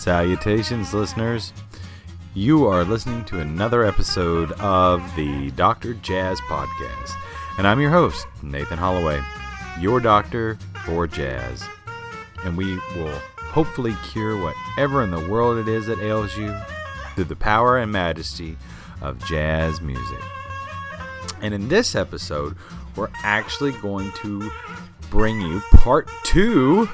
Salutations, listeners. You are listening to another episode of the Dr. Jazz Podcast. And I'm your host, Nathan Holloway, your doctor for jazz. And we will hopefully cure whatever in the world it is that ails you through the power and majesty of jazz music. And in this episode, we're actually going to bring you part two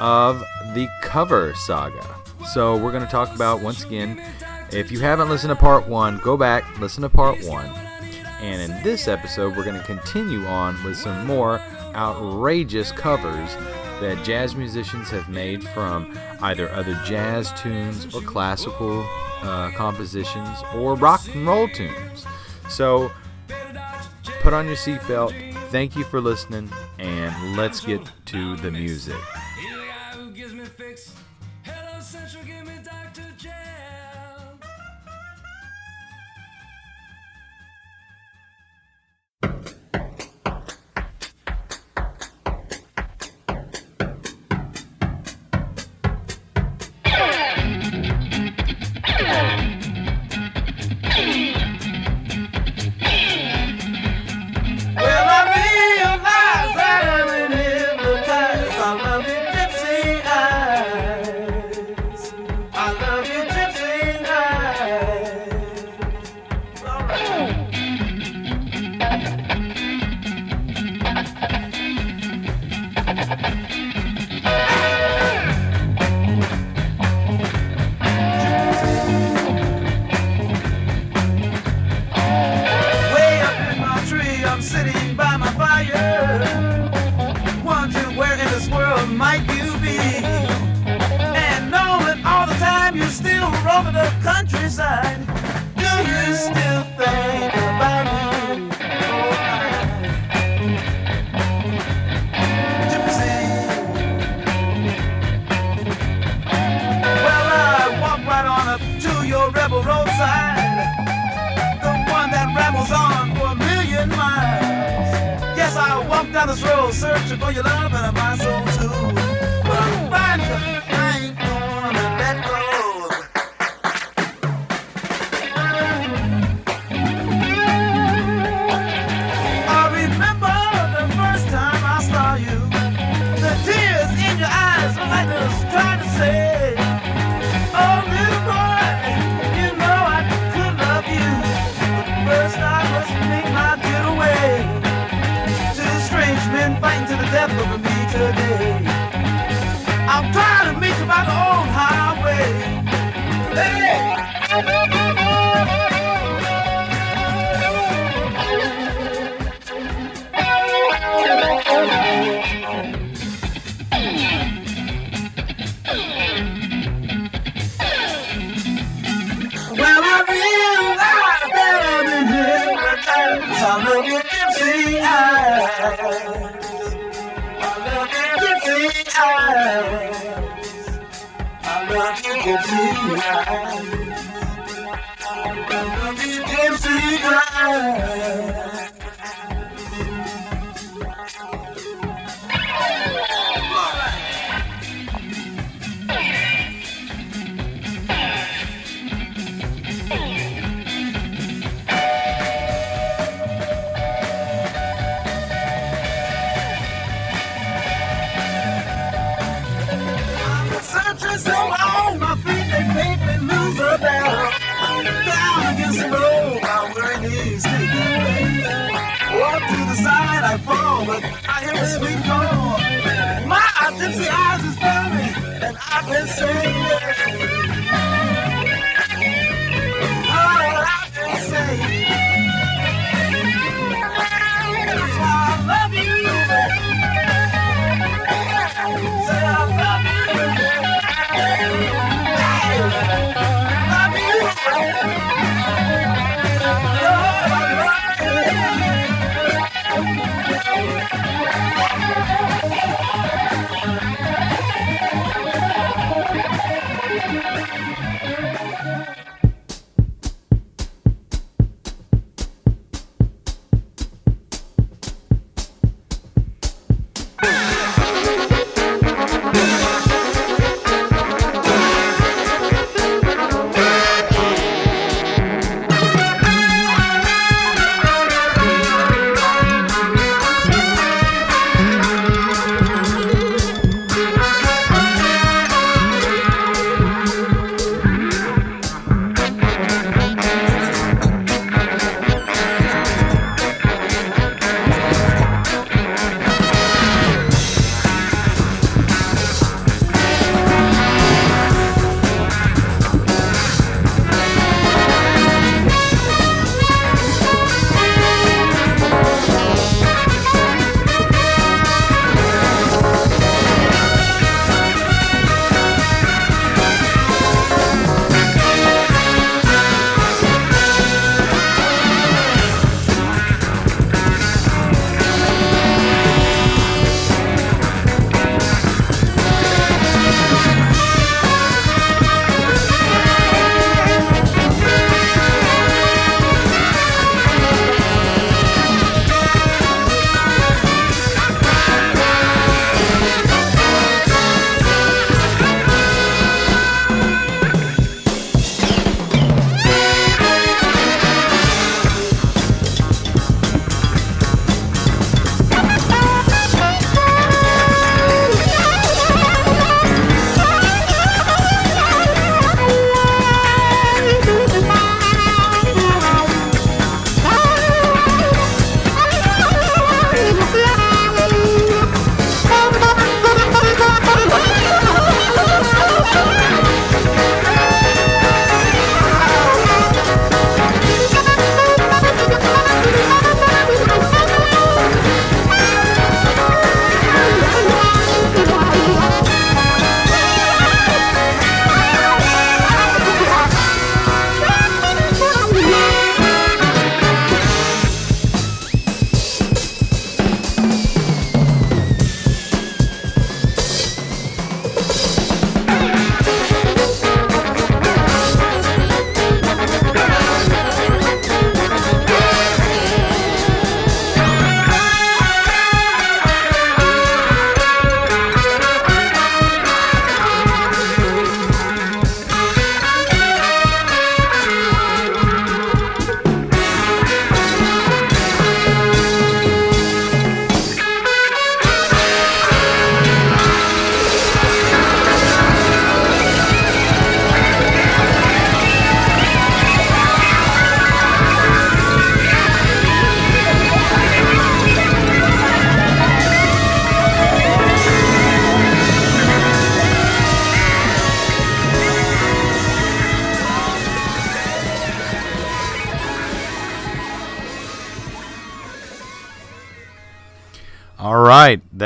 of the cover saga. So we're going to talk about once again. If you haven't listened to part one, go back, listen to part one. And in this episode, we're going to continue on with some more outrageous covers that jazz musicians have made from either other jazz tunes or classical uh, compositions or rock and roll tunes. So put on your seatbelt. Thank you for listening, and let's get to the music.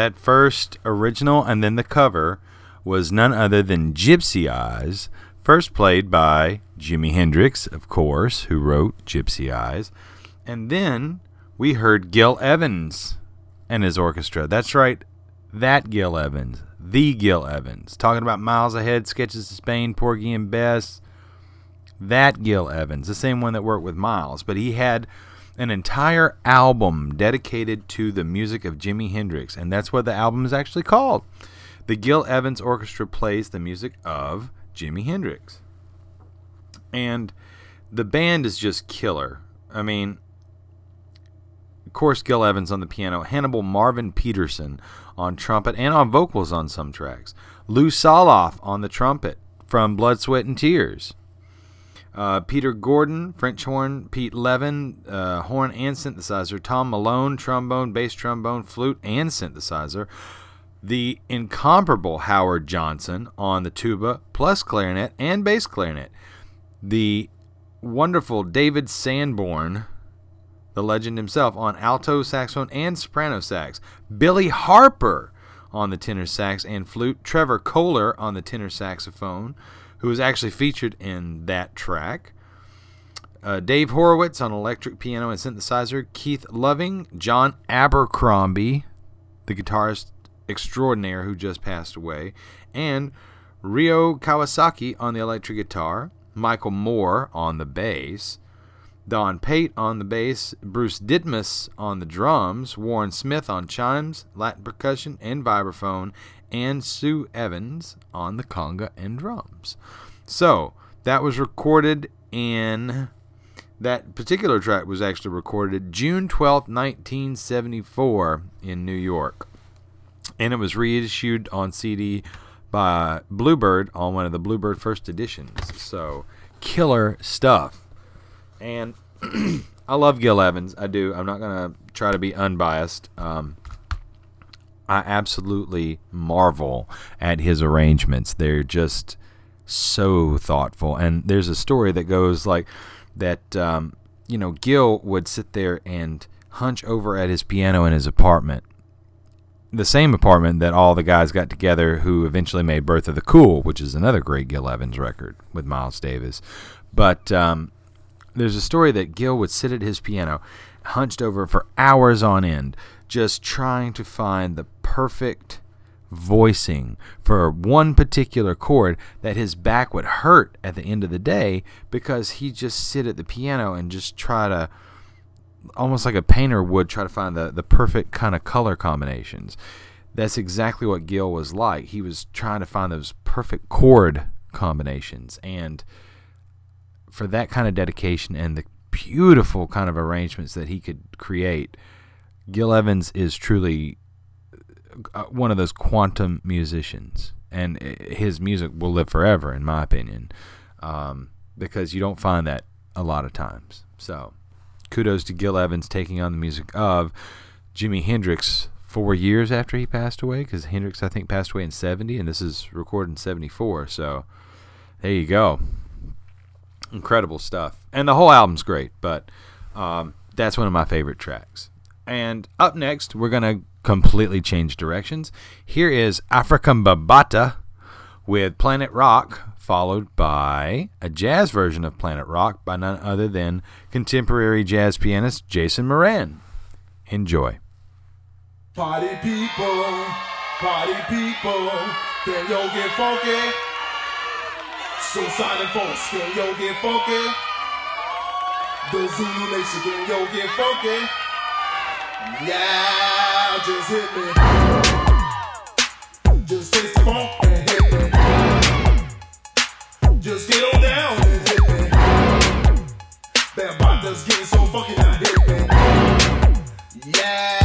That first original and then the cover was none other than Gypsy Eyes, first played by Jimi Hendrix, of course, who wrote Gypsy Eyes. And then we heard Gil Evans and his orchestra. That's right, that Gil Evans, the Gil Evans, talking about Miles Ahead, Sketches of Spain, Porgy and Bess. That Gil Evans, the same one that worked with Miles, but he had an entire album dedicated to the music of Jimi Hendrix, and that's what the album is actually called. The Gil Evans Orchestra plays the music of Jimi Hendrix. And the band is just killer. I mean, of course, Gil Evans on the piano, Hannibal Marvin Peterson on trumpet and on vocals on some tracks, Lou Soloff on the trumpet from Blood, Sweat, and Tears. Uh, Peter Gordon, French horn, Pete Levin, uh, horn and synthesizer, Tom Malone, trombone, bass trombone, flute, and synthesizer. The incomparable Howard Johnson on the tuba, plus clarinet and bass clarinet. The wonderful David Sanborn, the legend himself, on alto saxophone and soprano sax. Billy Harper on the tenor sax and flute. Trevor Koehler on the tenor saxophone who was actually featured in that track. Uh, Dave Horowitz on electric piano and synthesizer. Keith Loving, John Abercrombie, the guitarist extraordinaire who just passed away, and Ryo Kawasaki on the electric guitar. Michael Moore on the bass. Don Pate on the bass, Bruce Ditmas on the drums, Warren Smith on chimes, Latin percussion, and vibraphone, and Sue Evans on the conga and drums. So that was recorded in. That particular track was actually recorded June 12th, 1974, in New York. And it was reissued on CD by Bluebird on one of the Bluebird first editions. So, killer stuff. And I love Gil Evans. I do. I'm not going to try to be unbiased. Um, I absolutely marvel at his arrangements. They're just so thoughtful. And there's a story that goes like that. Um, you know, Gil would sit there and hunch over at his piano in his apartment, the same apartment that all the guys got together who eventually made Birth of the Cool, which is another great Gil Evans record with Miles Davis. But um, there's a story that Gil would sit at his piano, hunched over for hours on end, just trying to find the perfect voicing for one particular chord that his back would hurt at the end of the day because he'd just sit at the piano and just try to almost like a painter would try to find the, the perfect kind of color combinations. That's exactly what Gil was like. He was trying to find those perfect chord combinations and for that kind of dedication and the beautiful kind of arrangements that he could create, Gil Evans is truly uh, one of those quantum musicians, and his music will live forever, in my opinion, um, because you don't find that a lot of times. So, kudos to Gil Evans taking on the music of Jimi Hendrix four years after he passed away, because Hendrix I think passed away in '70, and this is recorded in '74. So, there you go. Incredible stuff, and the whole album's great, but um, that's one of my favorite tracks. And up next, we're going to completely change directions. Here is Afrika Bambaataa with Planet Rock, followed by a jazz version of Planet Rock by none other than contemporary jazz pianist Jason Moran. Enjoy. Party people, party people, can you get funky? Soulsonic Force, can you get funky? The Zulu Nation, can you get funky? Yeah, just hit me. Just taste the funk and hit me. Just get on down and hit me. That body's getting so fucking hit me. Yeah.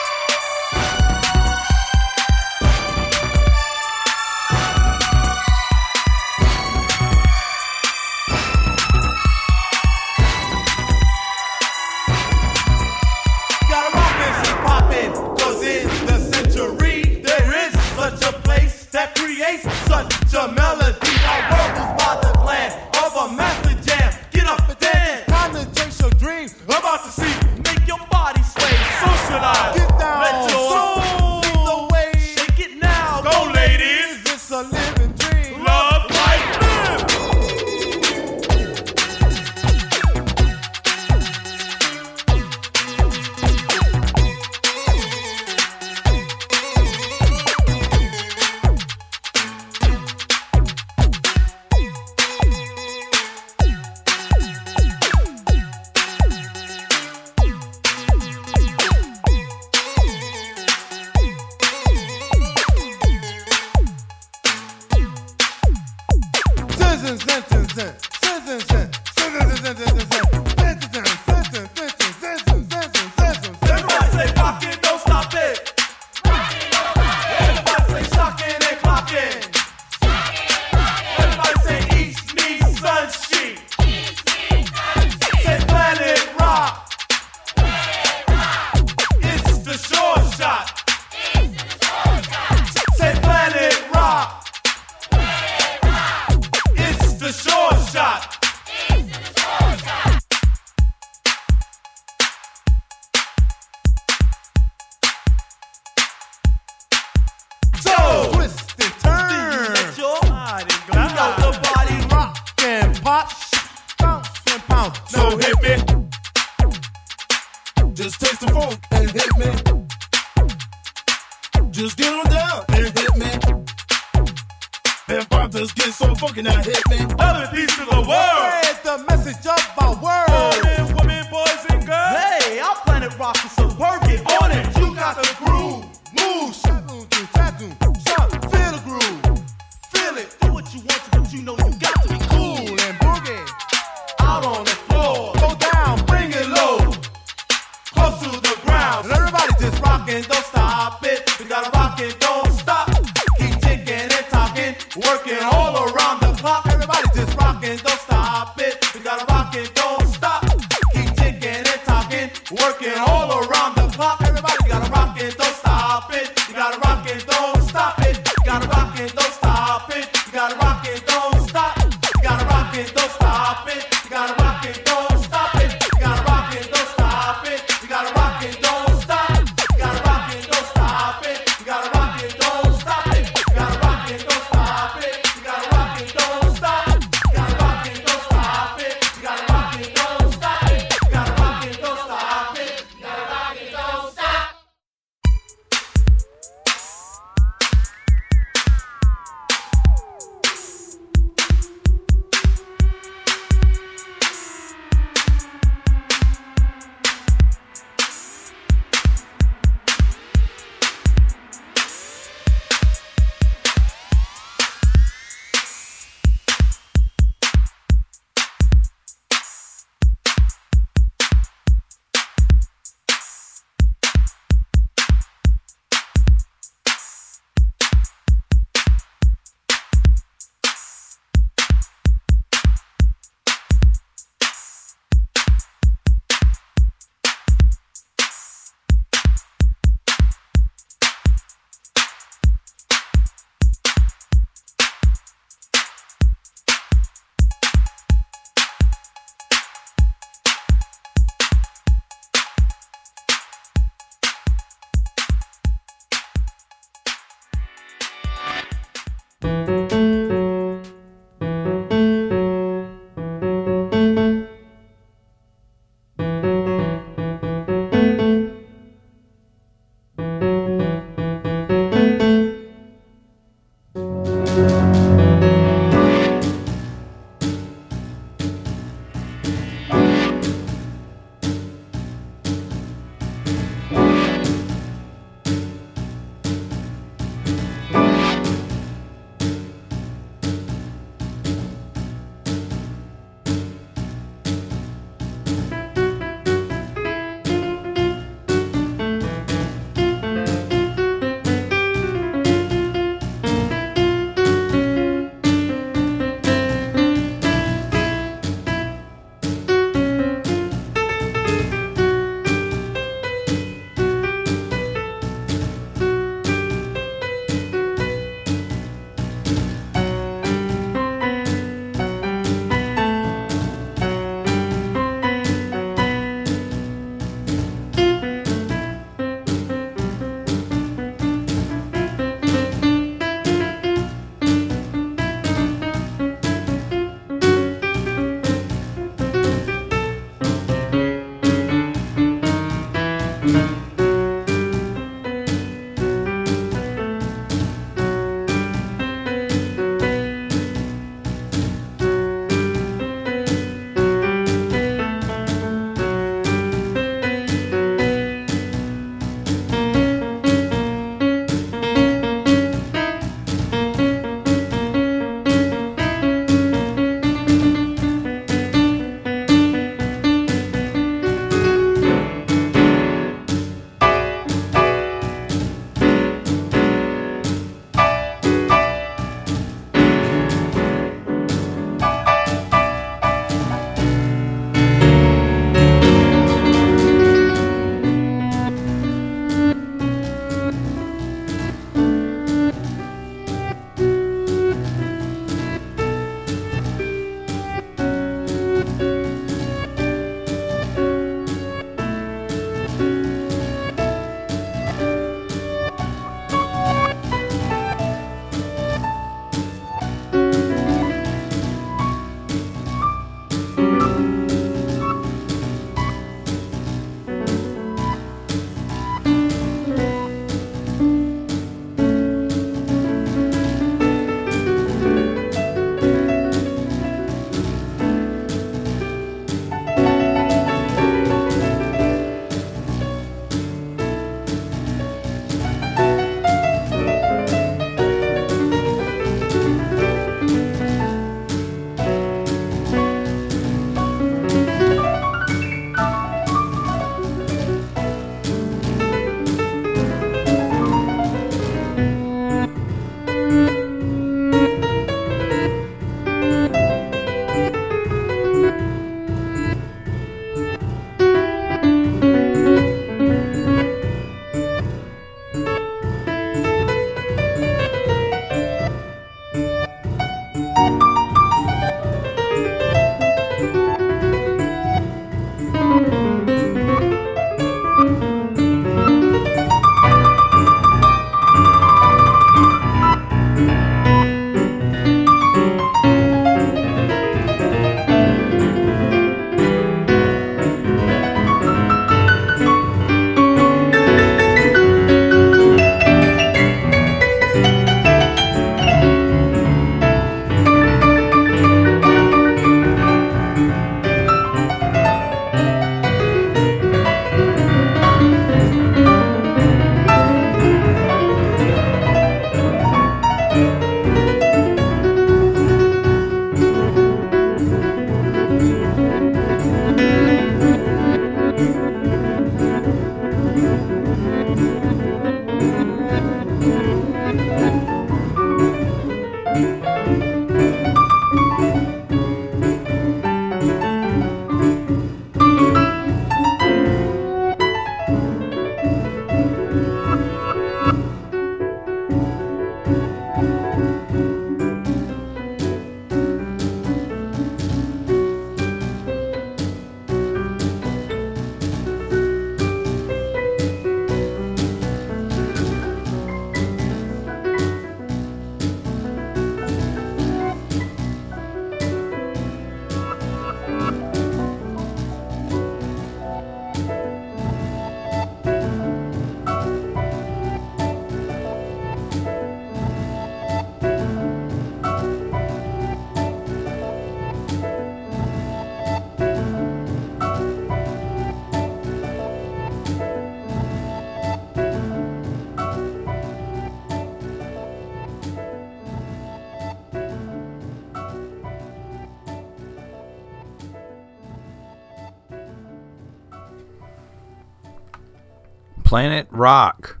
Planet Rock.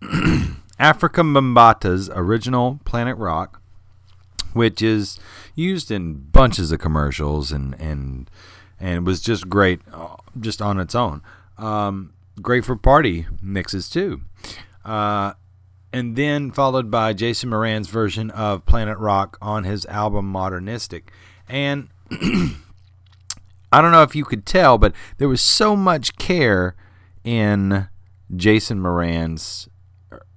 Afrika Bambaataa's original Planet Rock, which is used in bunches of commercials and and and was just great, uh, just on its own. Um, great for party mixes too. Uh, and then followed by Jason Moran's version of Planet Rock on his album Modernistic. And I don't know if you could tell, but there was so much care in Jason Moran's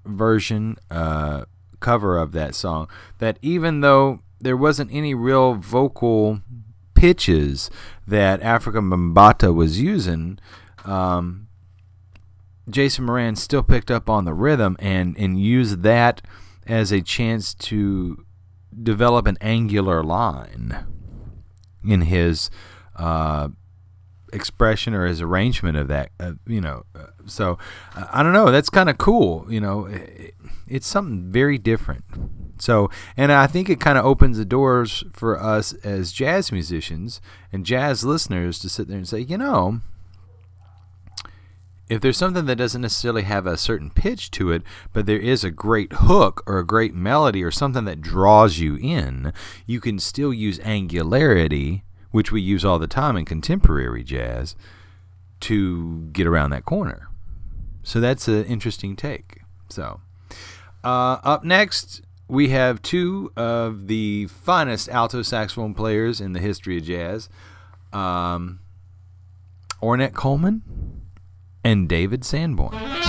version, uh, cover of that song, that even though there wasn't any real vocal pitches that Afrika Bambaataa was using, um, Jason Moran still picked up on the rhythm and, and used that as a chance to develop an angular line in his uh, expression or his arrangement of that. Uh, you know, uh, so uh, I don't know. That's kind of cool. You know, it, it's something very different. So, and I think it kind of opens the doors for us as jazz musicians and jazz listeners to sit there and say, you know, if there's something that doesn't necessarily have a certain pitch to it, but there is a great hook or a great melody or something that draws you in, you can still use angularity, which we use all the time in contemporary jazz, to get around that corner. So that's an interesting take. So, uh, up next, we have two of the finest alto saxophone players in the history of jazz um, Ornette Coleman and David Sanborn.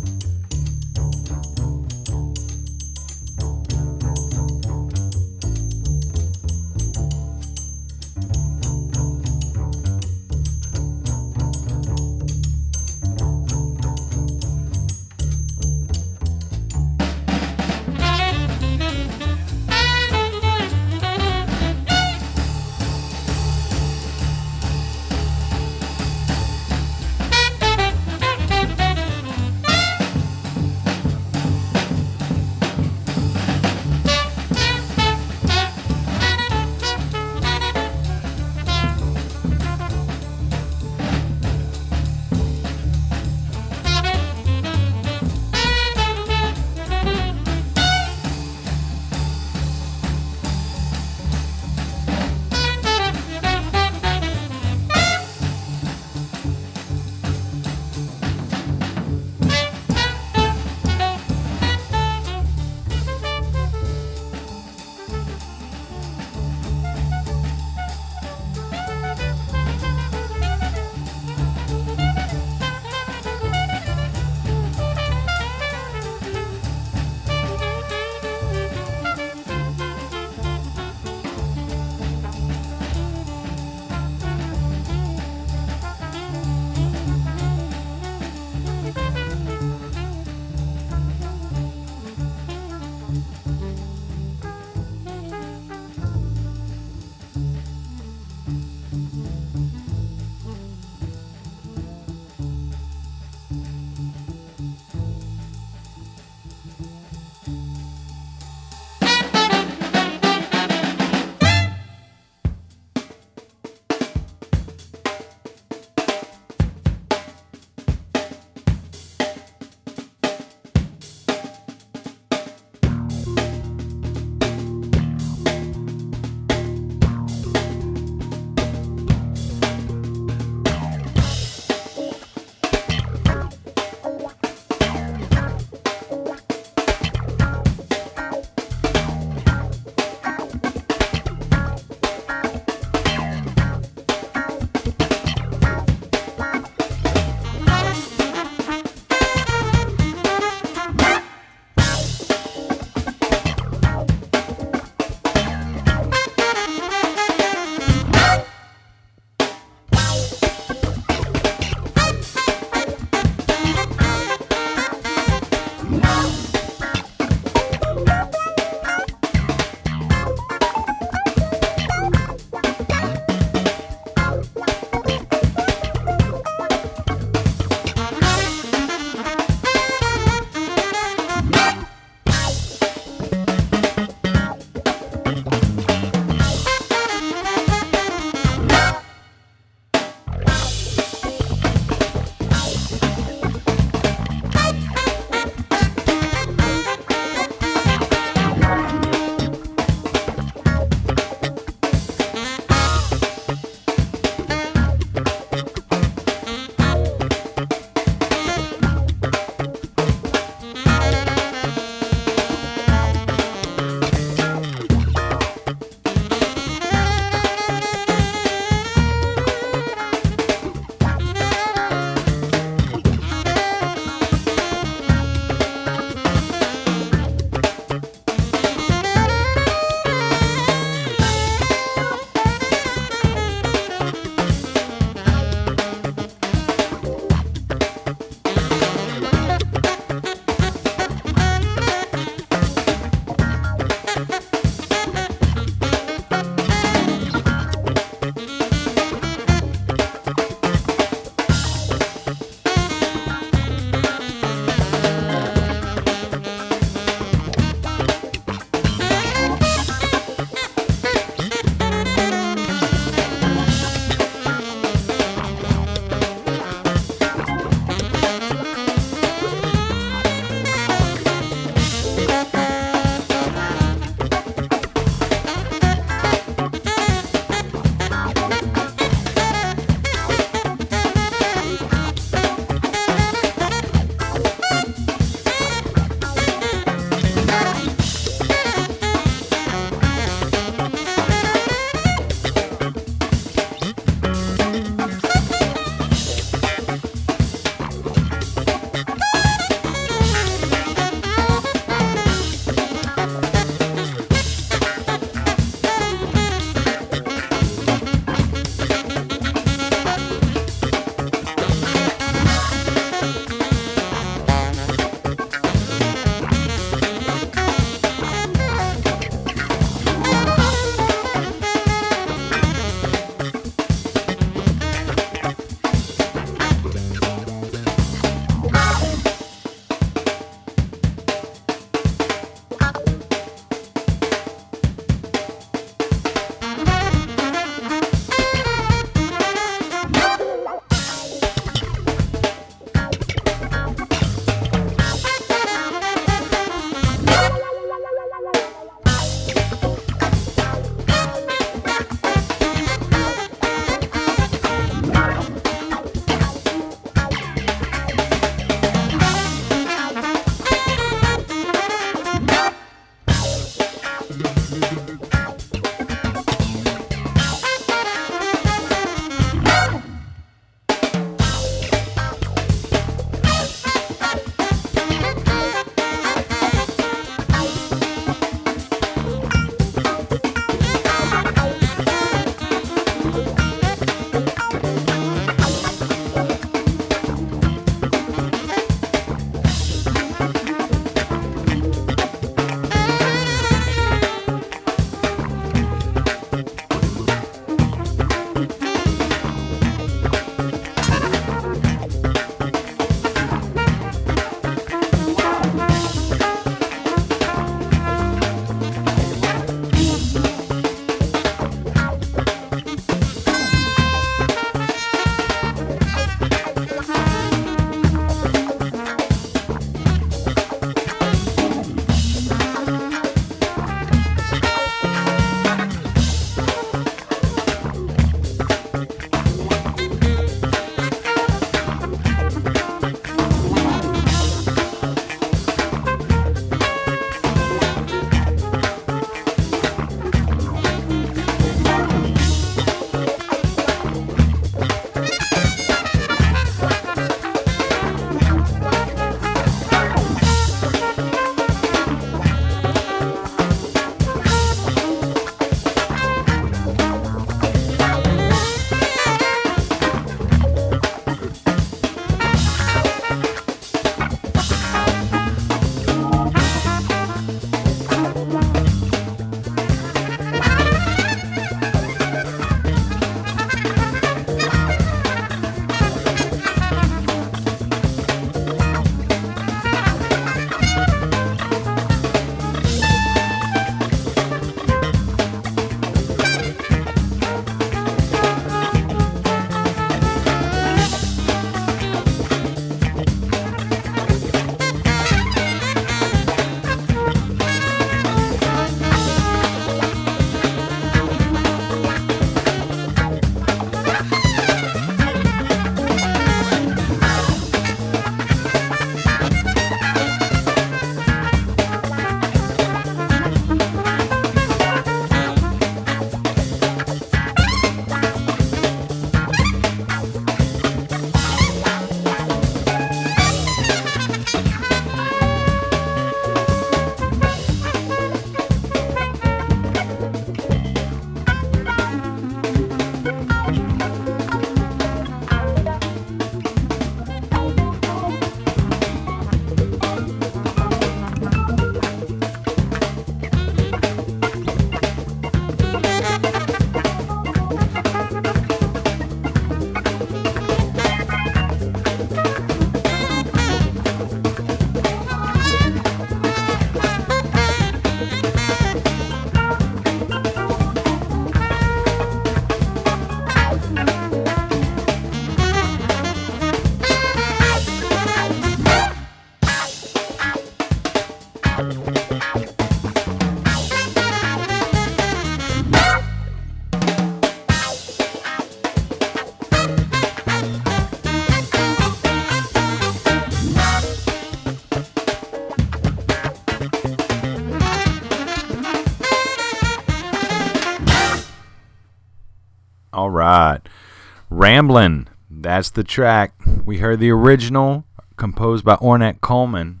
Ramblin'. That's the track. We heard the original composed by Ornette Coleman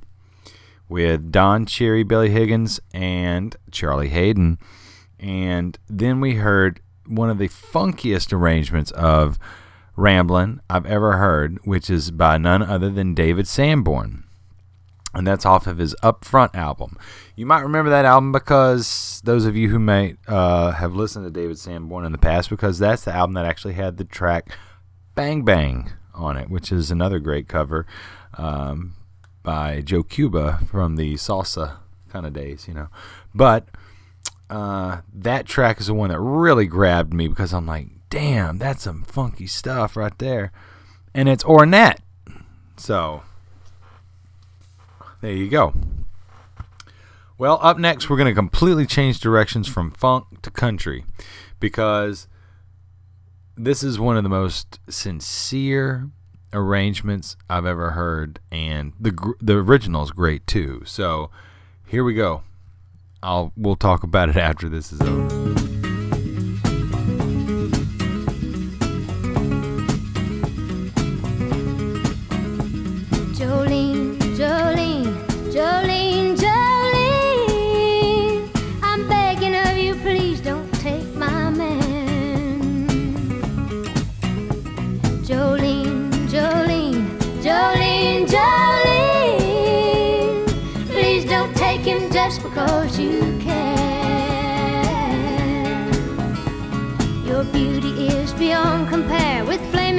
with Don Cherry, Billy Higgins, and Charlie Haden. And then we heard one of the funkiest arrangements of Ramblin' I've ever heard, which is by none other than David Sanborn. And that's off of his Upfront album. You might remember that album because those of you who may uh, have listened to David Sanborn in the past, because that's the album that actually had the track Bang Bang on it, which is another great cover um, by Joe Cuba from the salsa kind of days, you know. But uh, that track is the one that really grabbed me because I'm like, damn, that's some funky stuff right there. And it's Ornette. So, there you go. Well, up next, we're going to completely change directions from funk to country because this is one of the most sincere arrangements I've ever heard, and the the original is great too. So here we go. I'll we'll talk about it after this is over.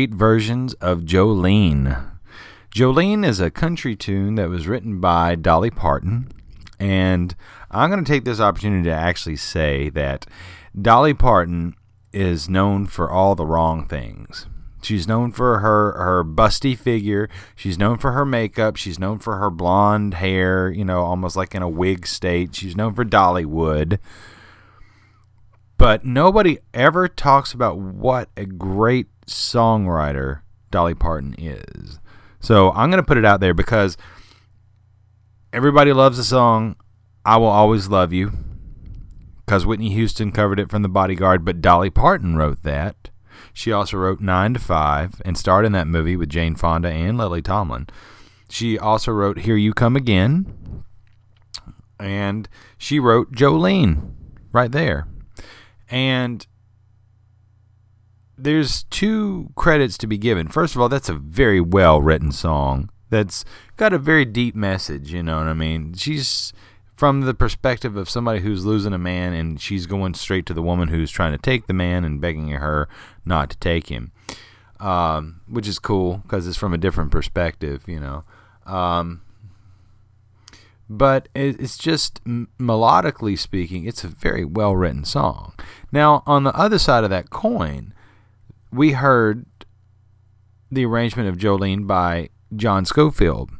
great versions of Jolene. Jolene is a country tune that was written by Dolly Parton. And I'm going to take this opportunity to actually say that Dolly Parton is known for all the wrong things. She's known for her her busty figure. She's known for her makeup. She's known for her blonde hair, you know, almost like in a wig state. She's known for Dollywood. But nobody ever talks about what a great songwriter Dolly Parton is. So I'm going to put it out there because everybody loves the song I Will Always Love You because Whitney Houston covered it from The Bodyguard, but Dolly Parton wrote that. She also wrote 9 to 5 and starred in that movie with Jane Fonda and Lily Tomlin. She also wrote Here You Come Again. And she wrote Jolene right there. And there's two credits to be given. First of all, that's a very well written song that's got a very deep message, you know what I mean? She's from the perspective of somebody who's losing a man and she's going straight to the woman who's trying to take the man and begging her not to take him. Um, which is cool because it's from a different perspective, you know. Um, but it's just melodically speaking, it's a very well written song. Now, on the other side of that coin, we heard the arrangement of Jolene by John Scofield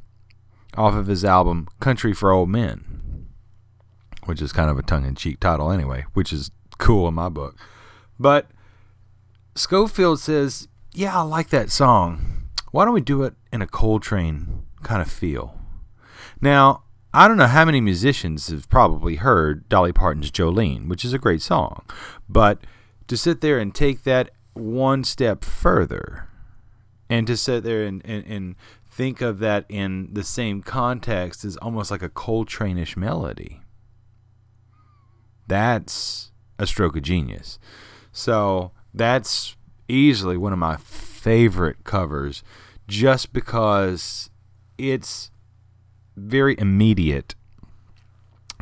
off of his album Country for Old Men, which is kind of a tongue in cheek title anyway, which is cool in my book. But Scofield says, Yeah, I like that song. Why don't we do it in a Coltrane kind of feel? Now, I don't know how many musicians have probably heard Dolly Parton's Jolene, which is a great song, but to sit there and take that one step further and to sit there and, and, and think of that in the same context is almost like a Coltrane-ish melody. That's a stroke of genius. So that's easily one of my favorite covers just because it's very immediate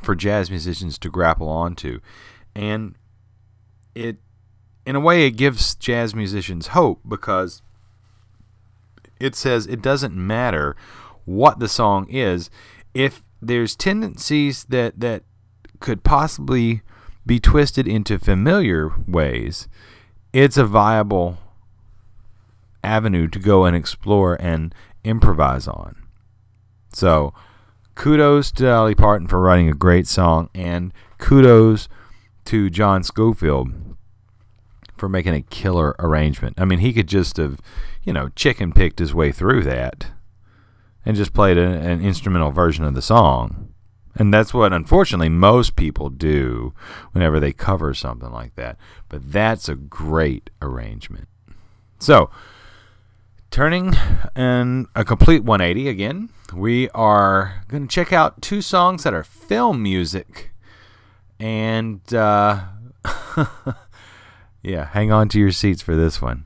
for jazz musicians to grapple onto. And it in a way, it gives jazz musicians hope because it says it doesn't matter what the song is if there's tendencies that that could possibly be twisted into familiar ways it's a viable avenue to go and explore and improvise on so kudos to Dolly Parton for writing a great song and kudos to John Scofield for making a killer arrangement. I mean, he could just have, you know, chicken picked his way through that and just played a, an instrumental version of the song. And that's what, unfortunately, most people do whenever they cover something like that. But that's a great arrangement. So, turning in a complete 180 again, we are going to check out two songs that are film music. And, uh, Yeah, hang on to your seats for this one.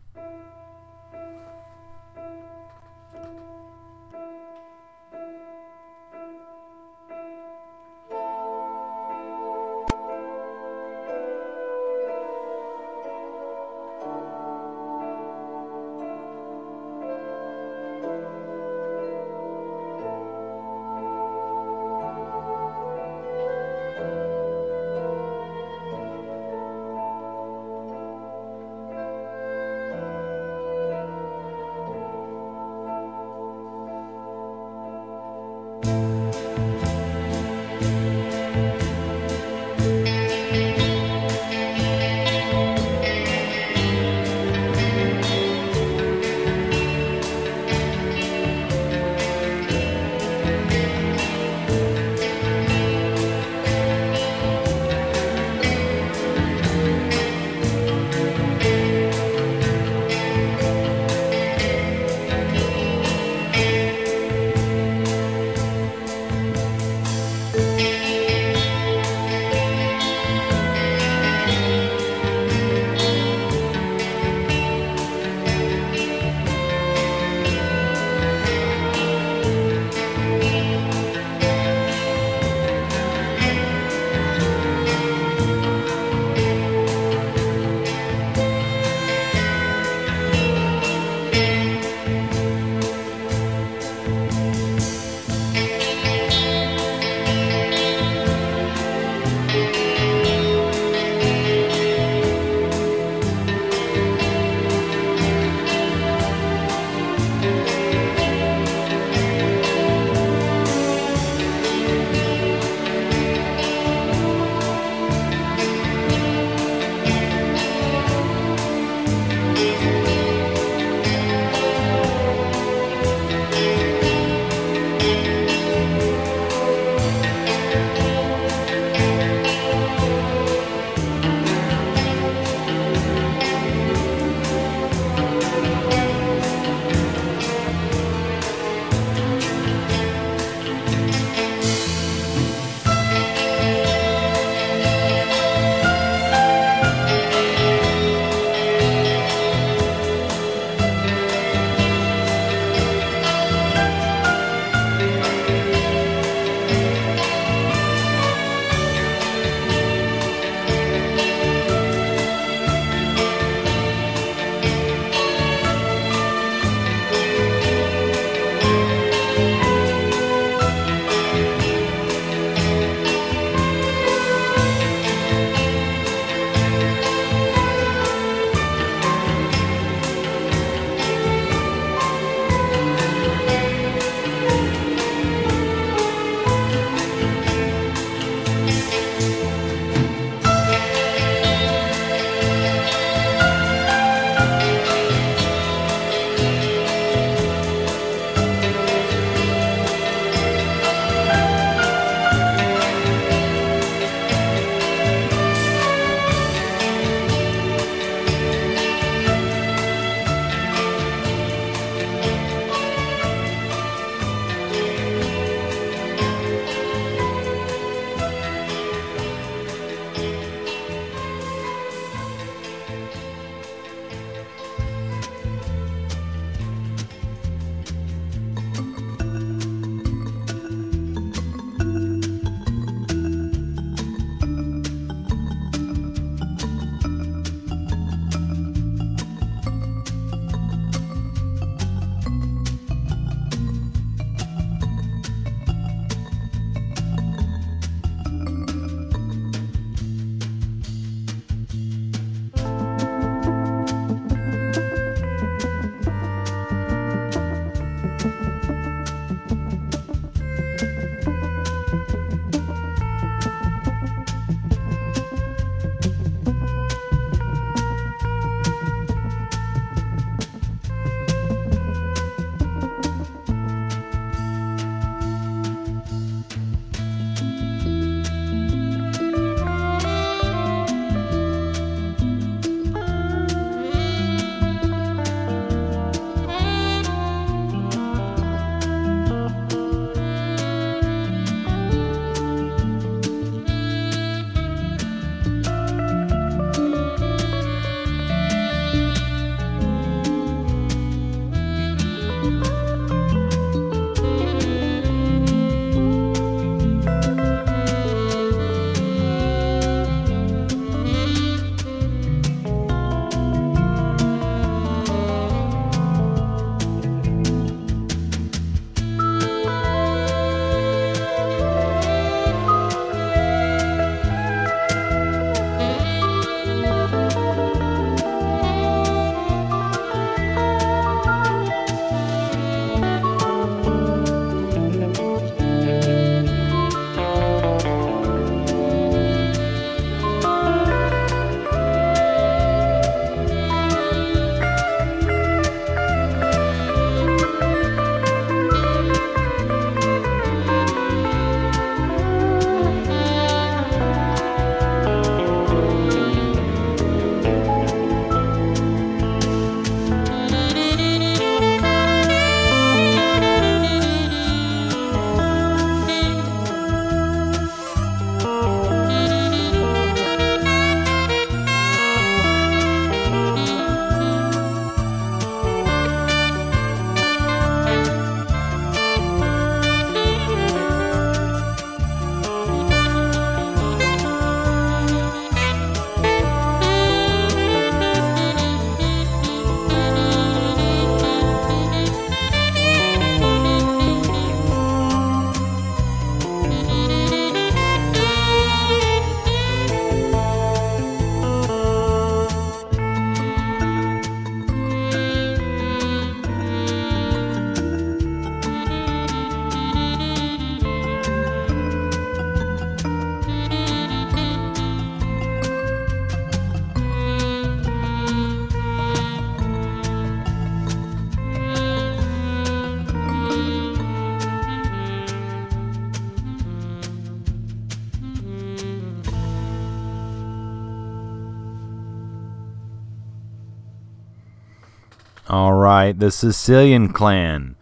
The Sicilian Clan.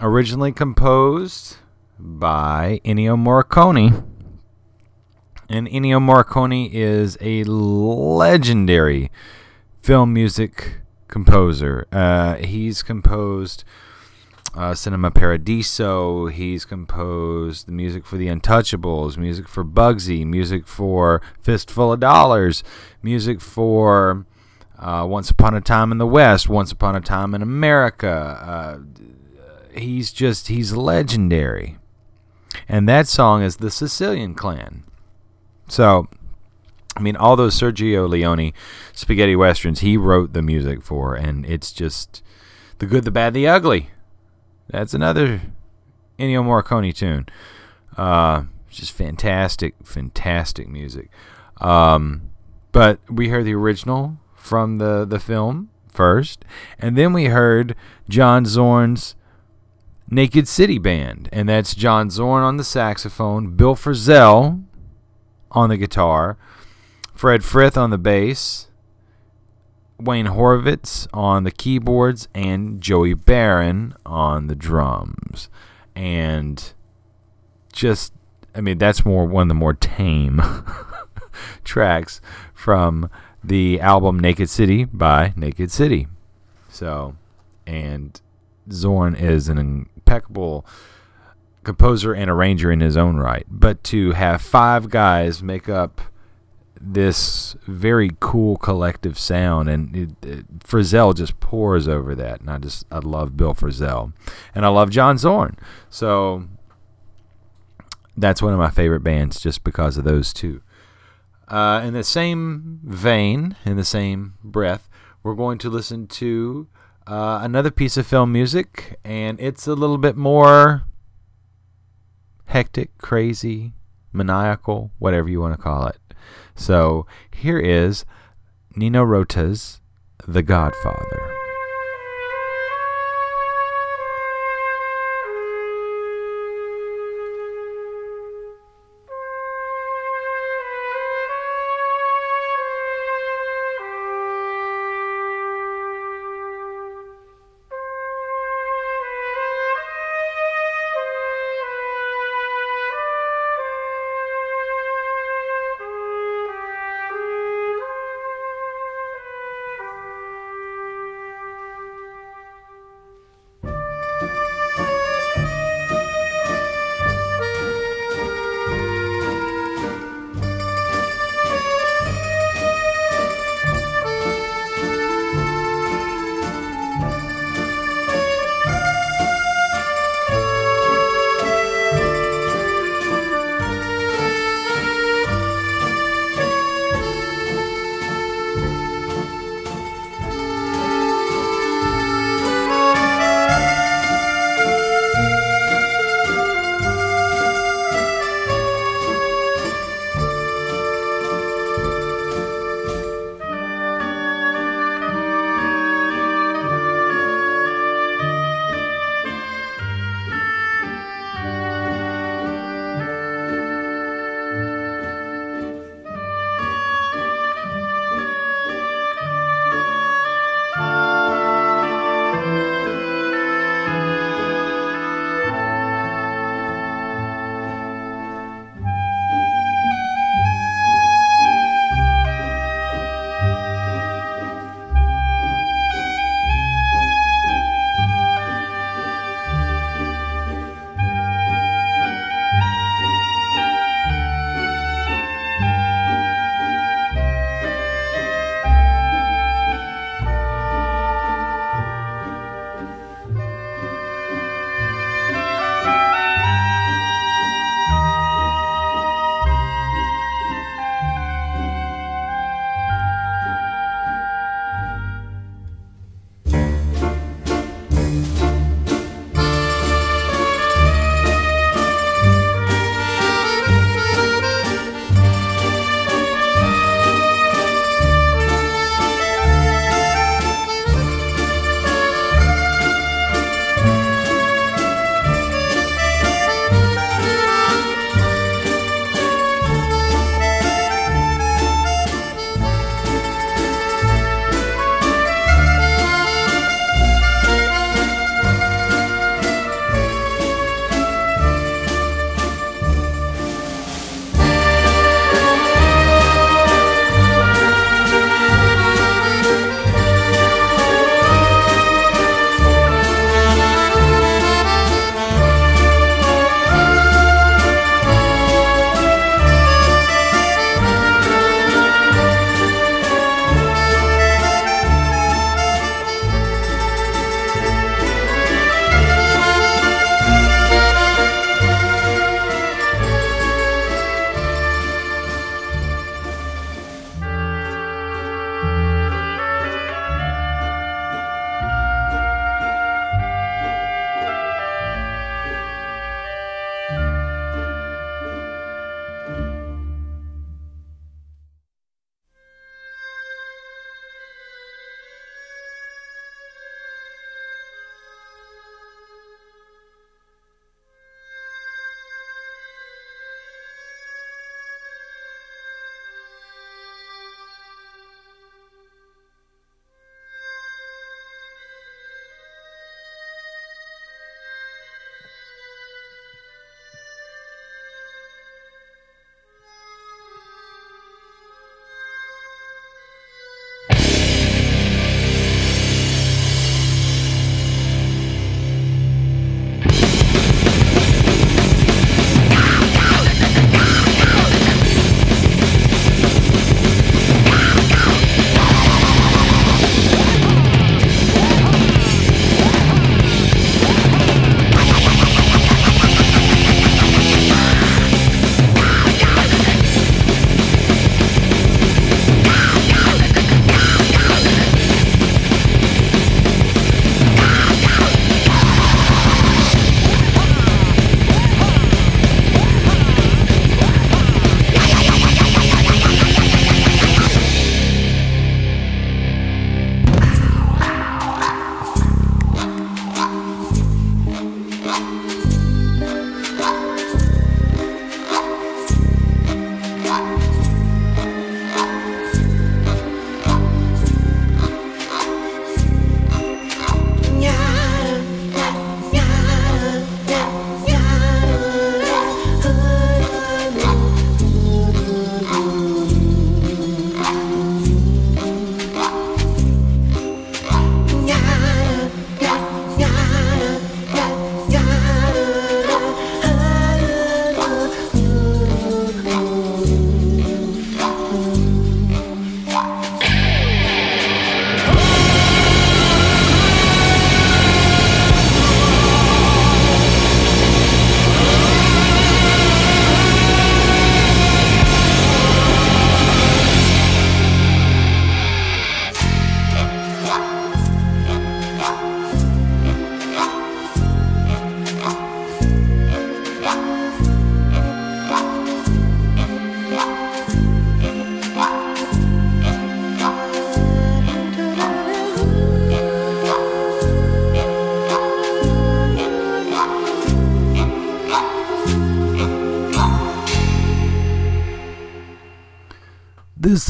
Originally composed by Ennio Morricone. And Ennio Morricone is a legendary film music composer. Uh, he's composed uh, Cinema Paradiso. He's composed the music for The Untouchables, music for Bugsy, music for Fistful of Dollars, music for uh, Once Upon a Time in the West, Once Upon a Time in America. Uh, he's just, he's legendary. And that song is the Sicilian Clan. So, I mean, all those Sergio Leone spaghetti westerns he wrote the music for, and it's just the good, the bad, the ugly. That's another Ennio Morricone tune. Uh, just fantastic, fantastic music. Um, but we heard the original from the, the film first, and then we heard John Zorn's Naked City Band, and that's John Zorn on the saxophone, Bill Frisell on the guitar, Fred Frith on the bass, Wayne Horvitz on the keyboards, and Joey Baron on the drums. And just, I mean, that's more one of the more tame tracks from the album Naked City by Naked City. So, and Zorn is an impeccable composer and arranger in his own right. But to have five guys make up this very cool collective sound, and it, it, Frisell just pours over that, and I just I love Bill Frisell, and I love John Zorn, so that's one of my favorite bands just because of those two. Uh, in the same vein, in the same breath, we're going to listen to uh, another piece of film music, and it's a little bit more hectic, crazy, maniacal, whatever you want to call it. So here is Nino Rota's The Godfather.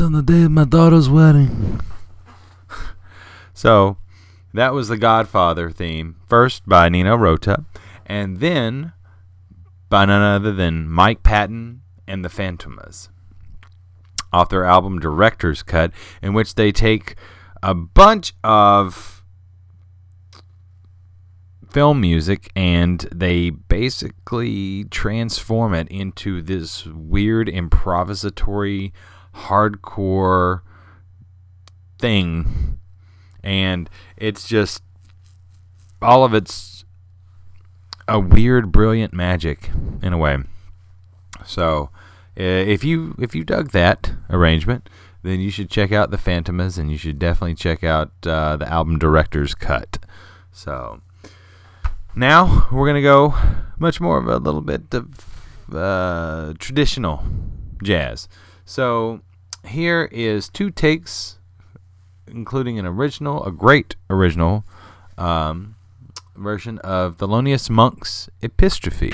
On the day of my daughter's wedding. so, that was the Godfather theme, first by Nino Rota, and then by none other than Mike Patton and the Fantômas off their album Director's Cut, in which they take a bunch of film music and they basically transform it into this weird improvisatory hardcore thing. And it's just all of it's a weird brilliant magic in a way. So uh, if you if you dug that arrangement then you should check out the Fantômas and you should definitely check out uh, the album director's cut. So now we're gonna go much more of a little bit of uh, traditional jazz. So here is two takes, including an original, a great original um, version of Thelonious Monk's Epistrophe.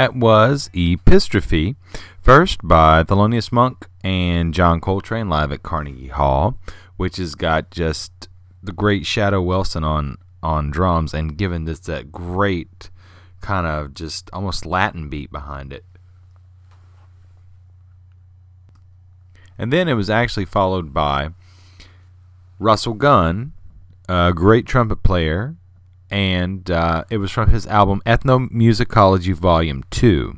That was Epistrophe, first by Thelonious Monk and John Coltrane live at Carnegie Hall, which has got just the great Shadow Wilson on on drums and given this that great kind of just almost Latin beat behind it. And then it was actually followed by Russell Gunn, a great trumpet player, and uh, it was from his album Ethnomusicology Volume 2.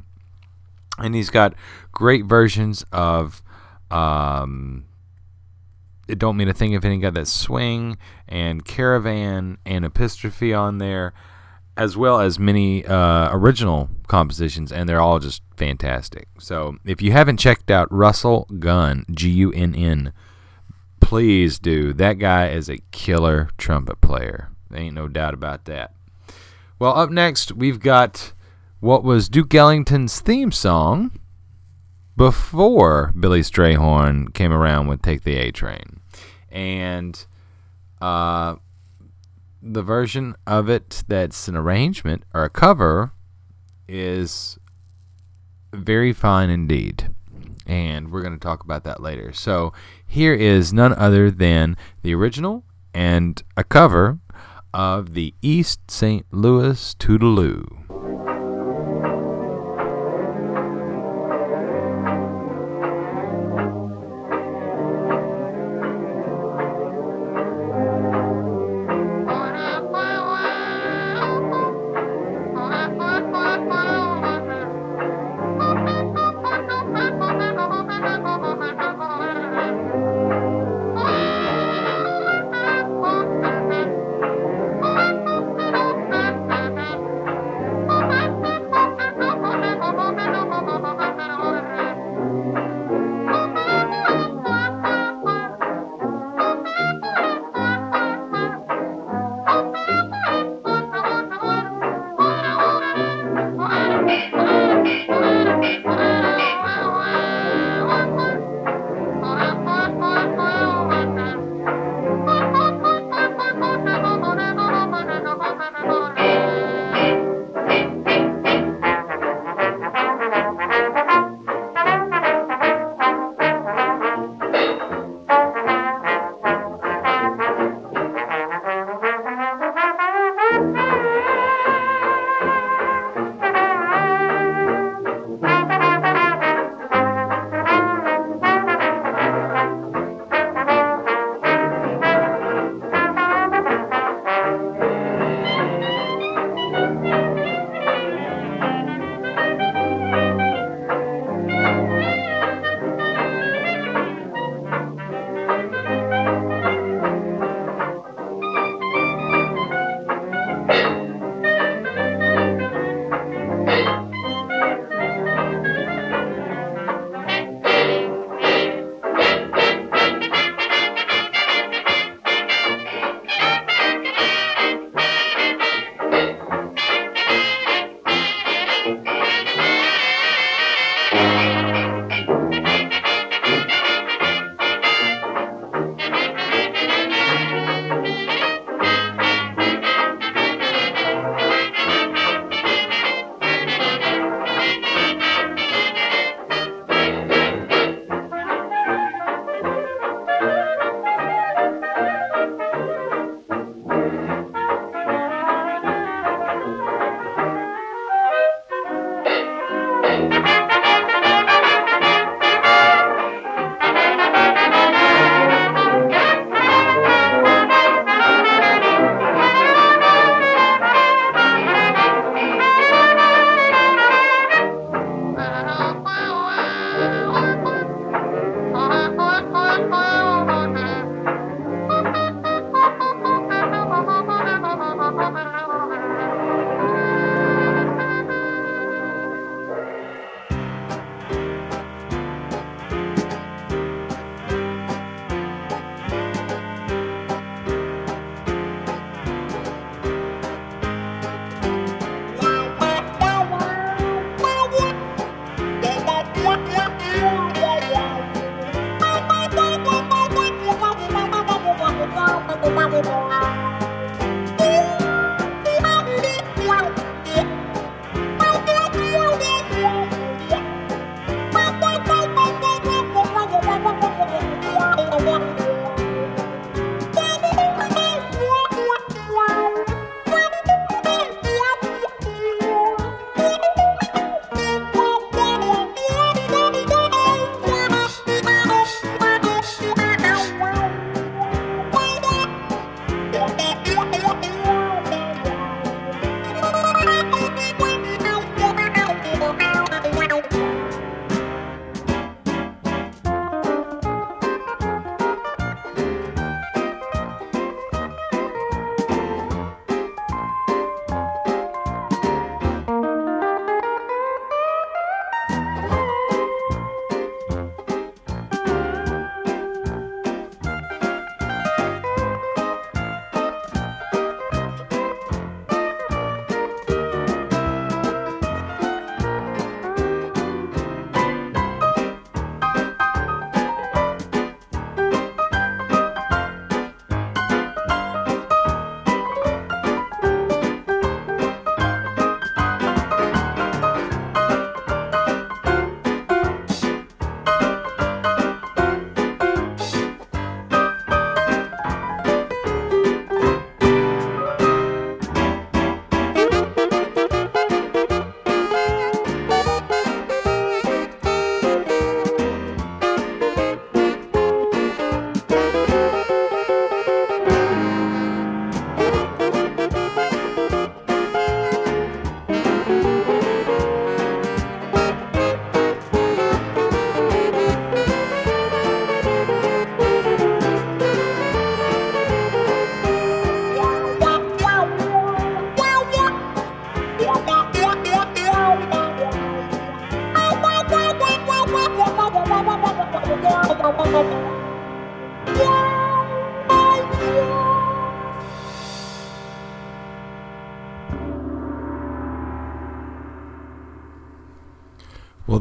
And he's got great versions of um, It Don't Mean a Thing If It Ain't Got That Swing and Caravan and Epistrophe on there, as well as many uh, original compositions, and they're all just fantastic. So if you haven't checked out Russell Gunn, G U N N, please do. That guy is a killer trumpet player. Ain't no doubt about that. Well, up next, we've got what was Duke Ellington's theme song before Billy Strayhorn came around with Take the A Train. And uh, the version of it that's an arrangement or a cover is very fine indeed. And we're going to talk about that later. So here is none other than the original and a cover of the East St. Louis Toodle-Oo.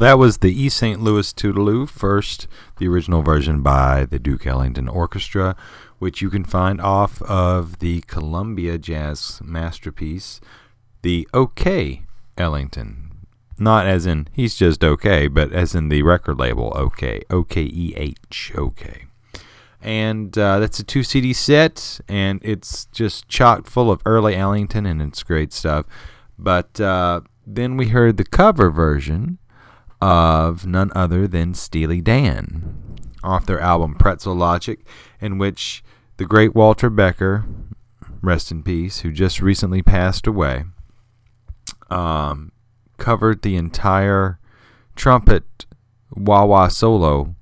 That was the East St. Louis Toodle-Oo, first, the original version by the Duke Ellington Orchestra, which you can find off of the Columbia Jazz masterpiece, the OK Ellington. Not as in he's just okay, but as in the record label OK, O K E H, OK. And uh, that's a two CD set, and it's just chock full of early Ellington, and it's great stuff. But uh, then we heard the cover version of none other than Steely Dan off their album Pretzel Logic, in which the great Walter Becker, rest in peace, who just recently passed away, um, covered the entire trumpet wah wah solo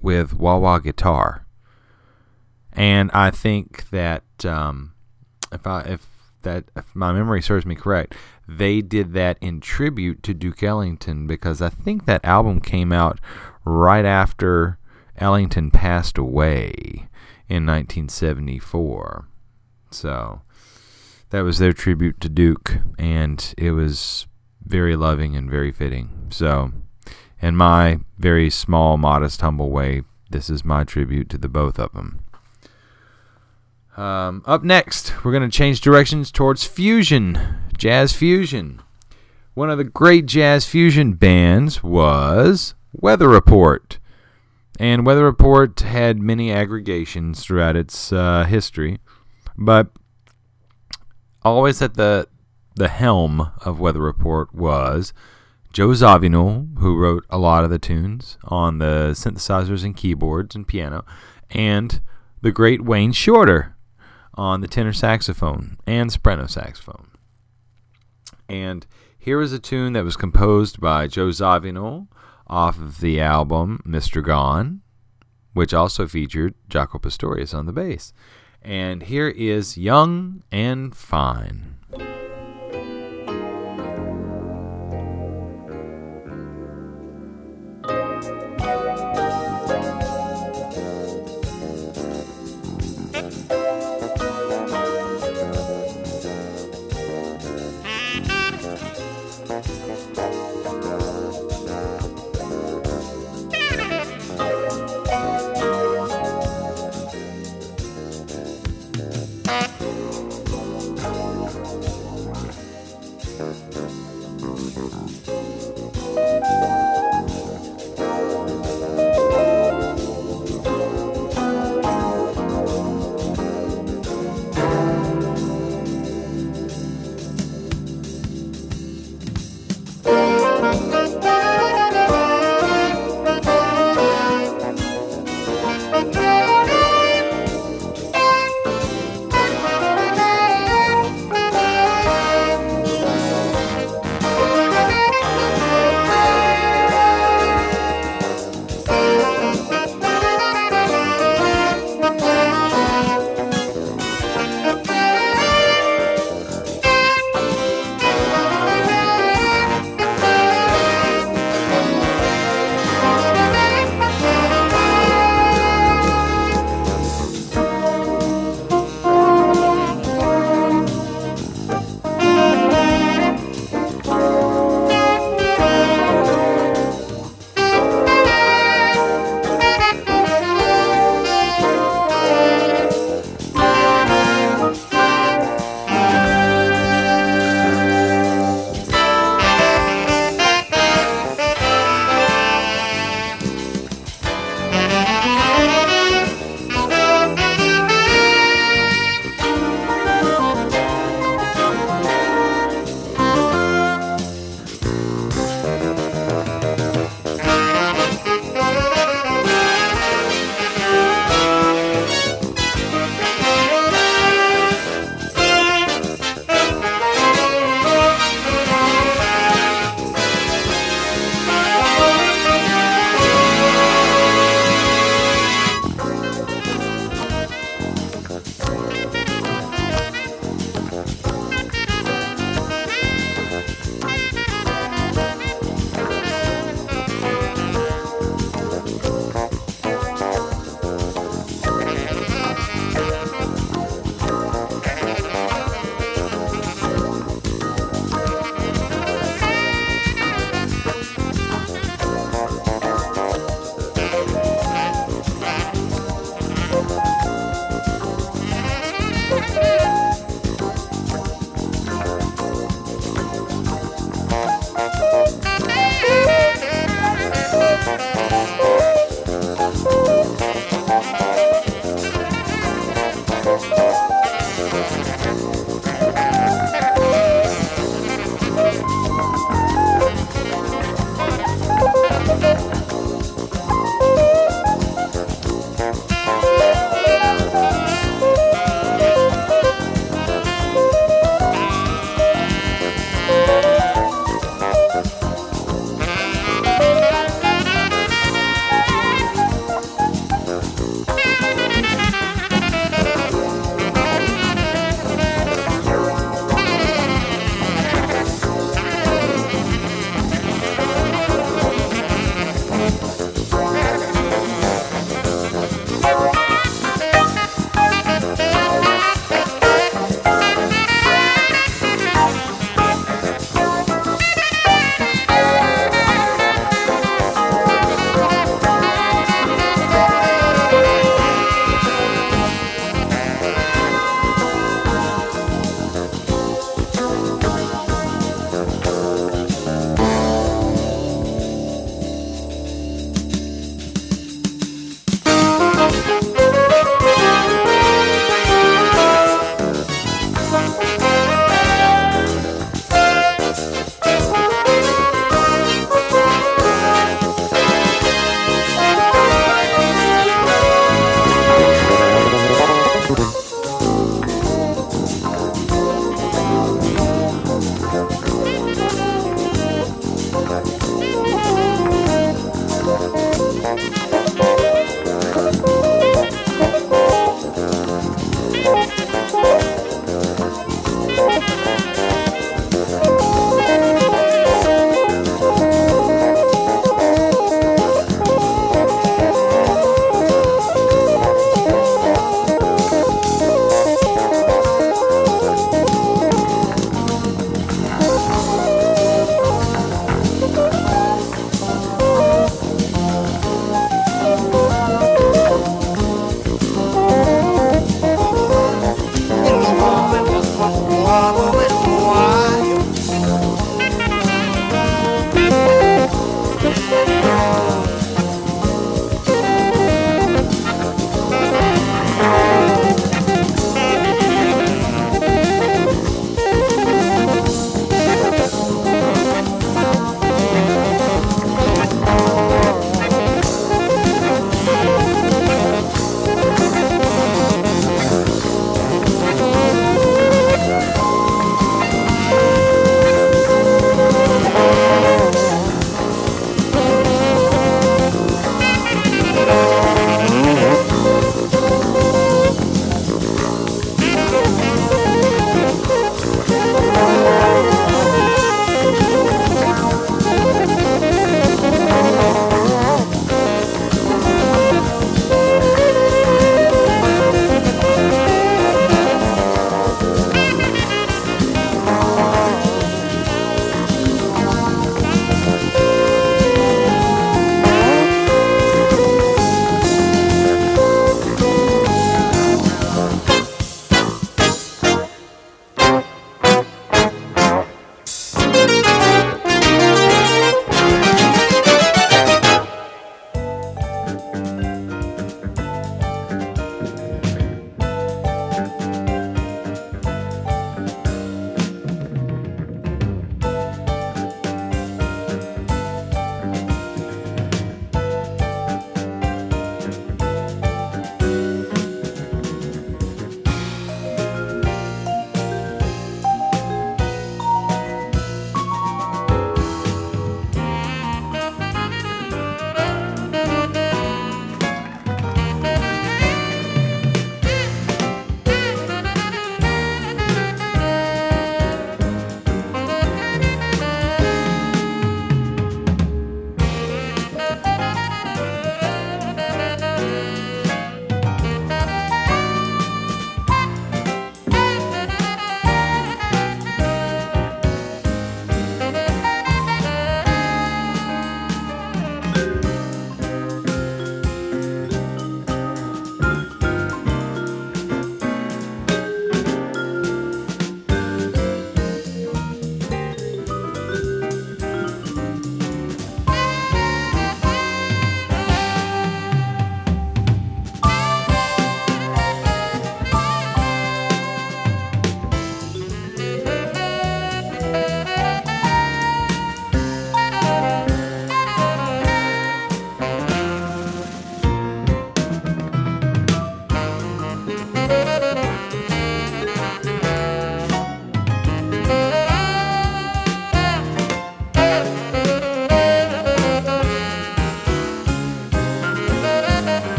with wah wah guitar. And I think that um, if I if that if my memory serves me correct, they did that in tribute to Duke Ellington because I think that album came out right after Ellington passed away in 1974. So that was their tribute to Duke, and it was very loving and very fitting. So, in my very small, modest, humble way, this is my tribute to the both of them. Um, up next, we're going to change directions towards fusion, jazz fusion. One of the great jazz fusion bands was Weather Report. And Weather Report had many aggregations throughout its uh, history, but always at the the helm of Weather Report was Joe Zawinul, who wrote a lot of the tunes on the synthesizers and keyboards and piano, and the great Wayne Shorter on the tenor saxophone and soprano saxophone. And here is a tune that was composed by Joe Zawinul off of the album Mr. Gone, which also featured Jaco Pastorius on the bass. And here is Young and Fine.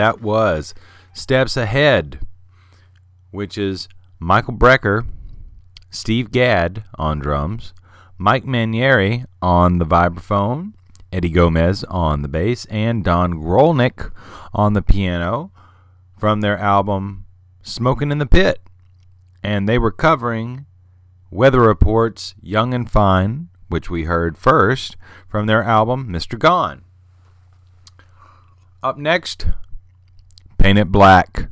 That was Steps Ahead, which is Michael Brecker, Steve Gadd on drums, Mike Mainieri on the vibraphone, Eddie Gomez on the bass, and Don Grolnick on the piano from their album Smoking in the Pit. And they were covering Weather Report's Young and Fine, which we heard first from their album Mr. Gone. Up next, paint it black.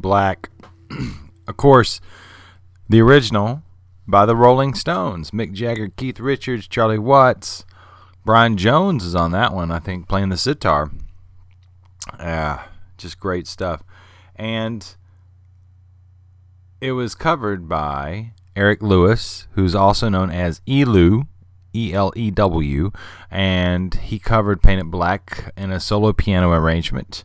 Black. of course, the original by the Rolling Stones. Mick Jagger, Keith Richards, Charlie Watts. Brian Jones is on that one, I think, playing the sitar. Yeah, just great stuff. And it was covered by Eric Lewis, who's also known as ELEW, E L E W, and he covered Paint It Black in a solo piano arrangement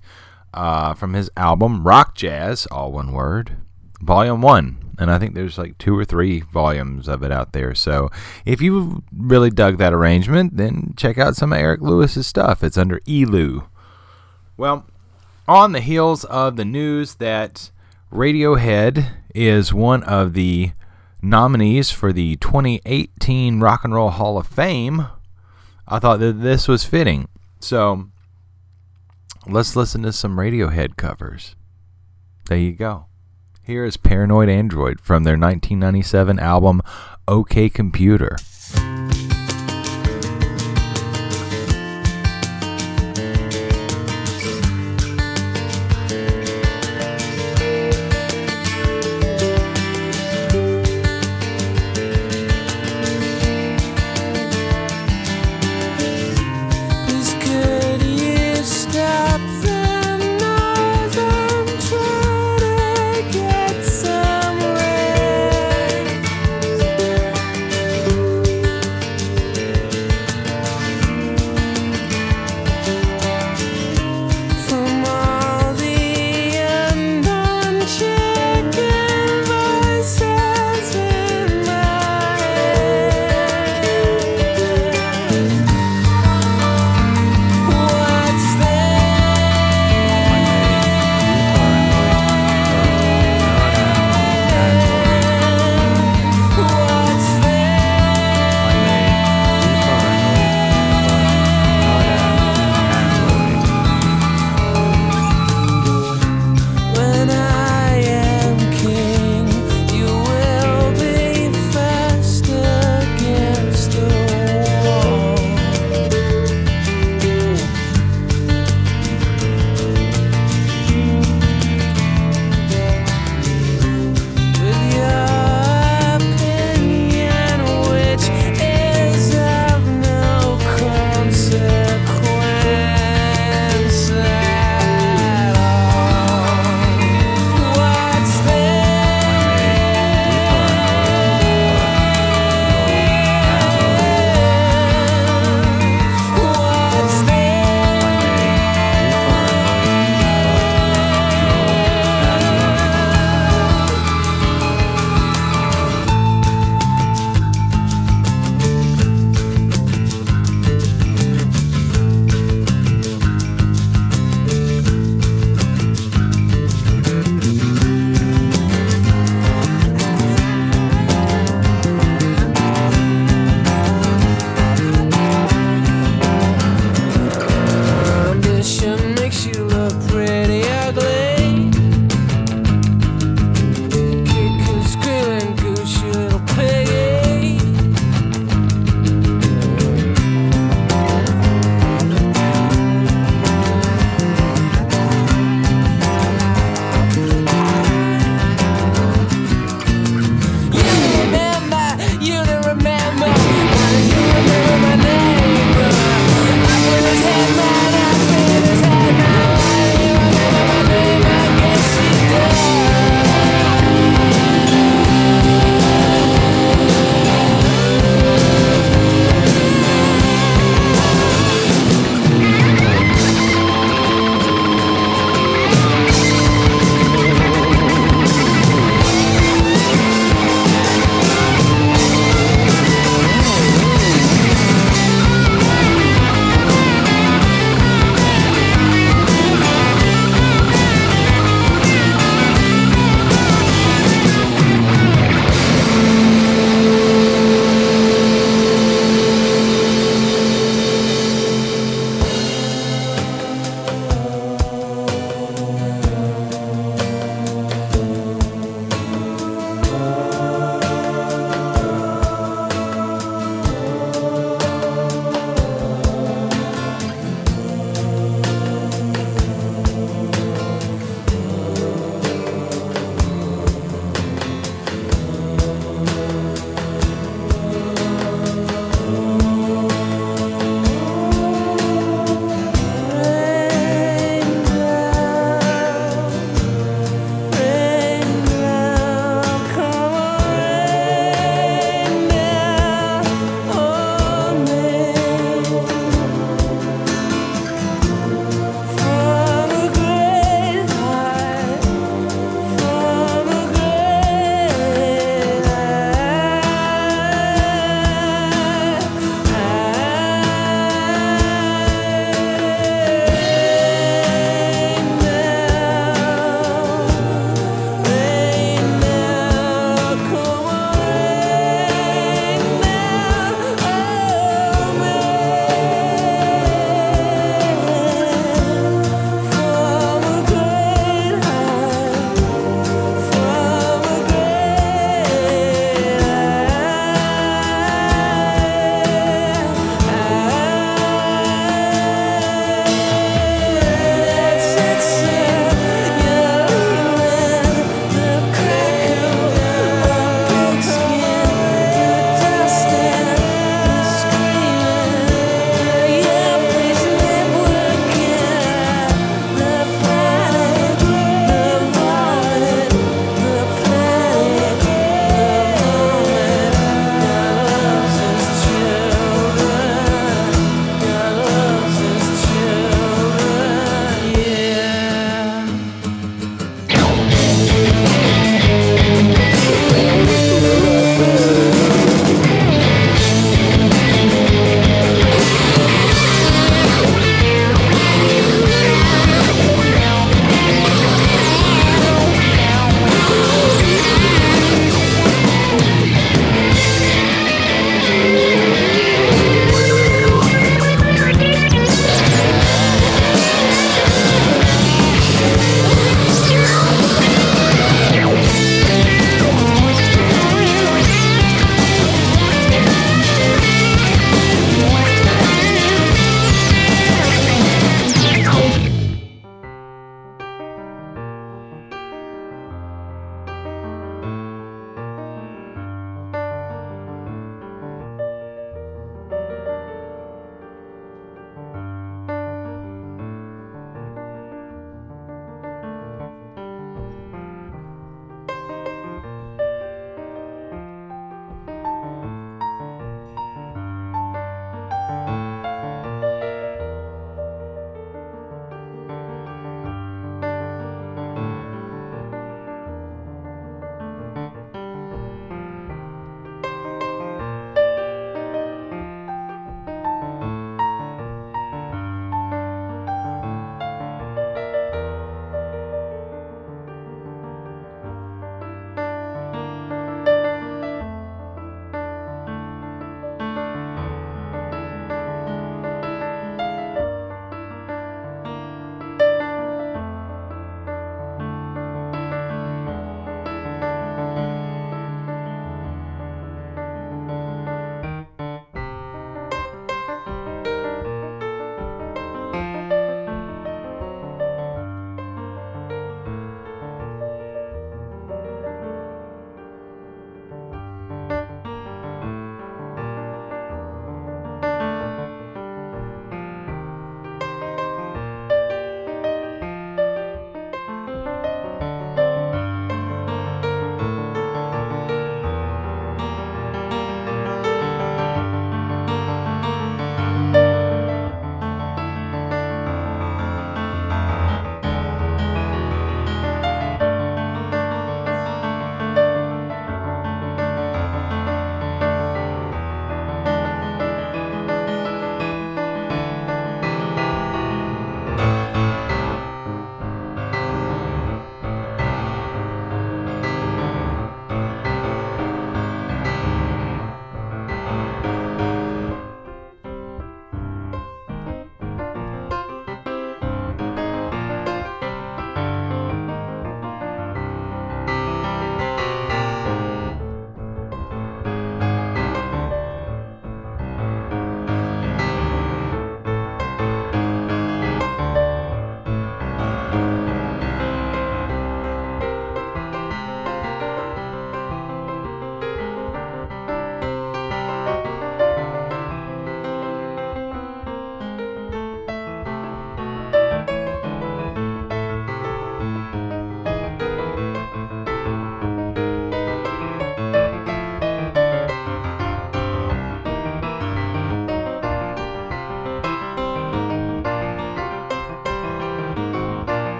uh, from his album Rockjazz, all one word, Volume 1. And I think there's like two or three volumes of it out there. So if you really dug that arrangement, then check out some of Eric Lewis's stuff. It's under ELEW. Well, on the heels of the news that Radiohead is one of the nominees for the 2018 Rock and Roll Hall of Fame, I thought that this was fitting. So let's listen to some Radiohead covers. There you go. Here is Paranoid Android from their 1997 album OK Computer.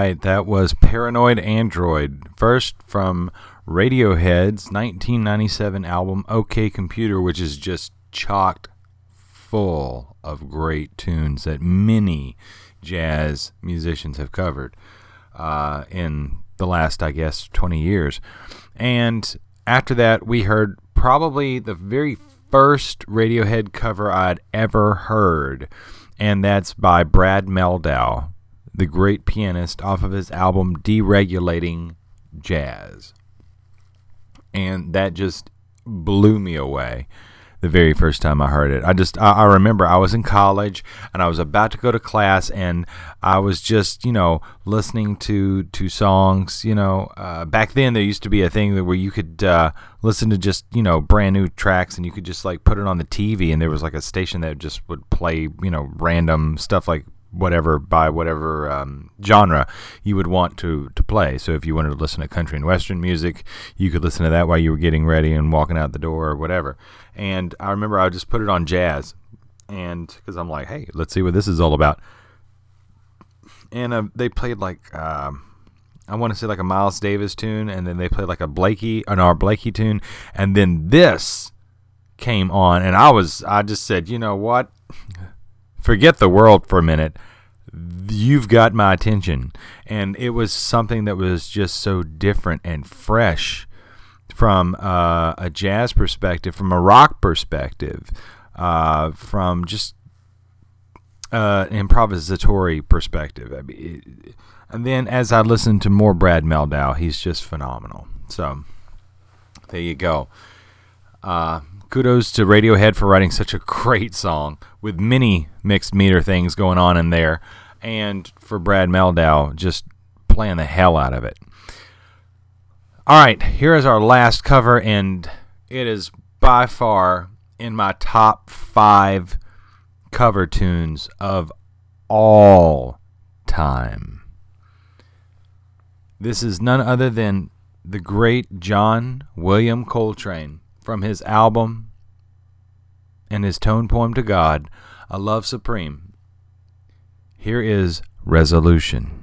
Right, that was Paranoid Android. First from Radiohead's 1997 album OK Computer, which is just chocked full of great tunes that many jazz musicians have covered uh, in the last, I guess, 20 years. And after that, we heard probably the very first Radiohead cover I'd ever heard, and that's by Brad Mehldau, the great pianist, off of his album Deregulating Jazz. And that just blew me away the very first time I heard it. I just I, I, remember I was in college and I was about to go to class and I was just you know listening to to songs. You know, uh, back then there used to be a thing where you could uh, listen to just you know brand new tracks and you could just like put it on the TV and there was like a station that just would play you know random stuff like whatever by whatever um, genre you would want to to play. So if you wanted to listen to country and western music, you could listen to that while you were getting ready and walking out the door or whatever. And I remember I just put it on jazz, and because I'm like, hey, let's see what this is all about. And uh, they played like. Um, I want to say like a Miles Davis tune, and then they played like a Blakey, an Art Blakey tune, and then this came on, and I was, I just said, you know what, forget the world for a minute. You've got my attention. And it was something that was just so different and fresh from uh, a jazz perspective, from a rock perspective, uh, from just uh, improvisatory perspective. I mean, it, and then as I listened to more Brad Mehldau, he's just phenomenal. So there you go. Uh, kudos to Radiohead for writing such a great song with many mixed meter things going on in there, and for Brad Mehldau just playing the hell out of it. All right, here is our last cover, and it is by far in my top five cover tunes of all time. This is none other than the great John William Coltrane from his album and his tone poem to God, A Love Supreme. Here is Resolution.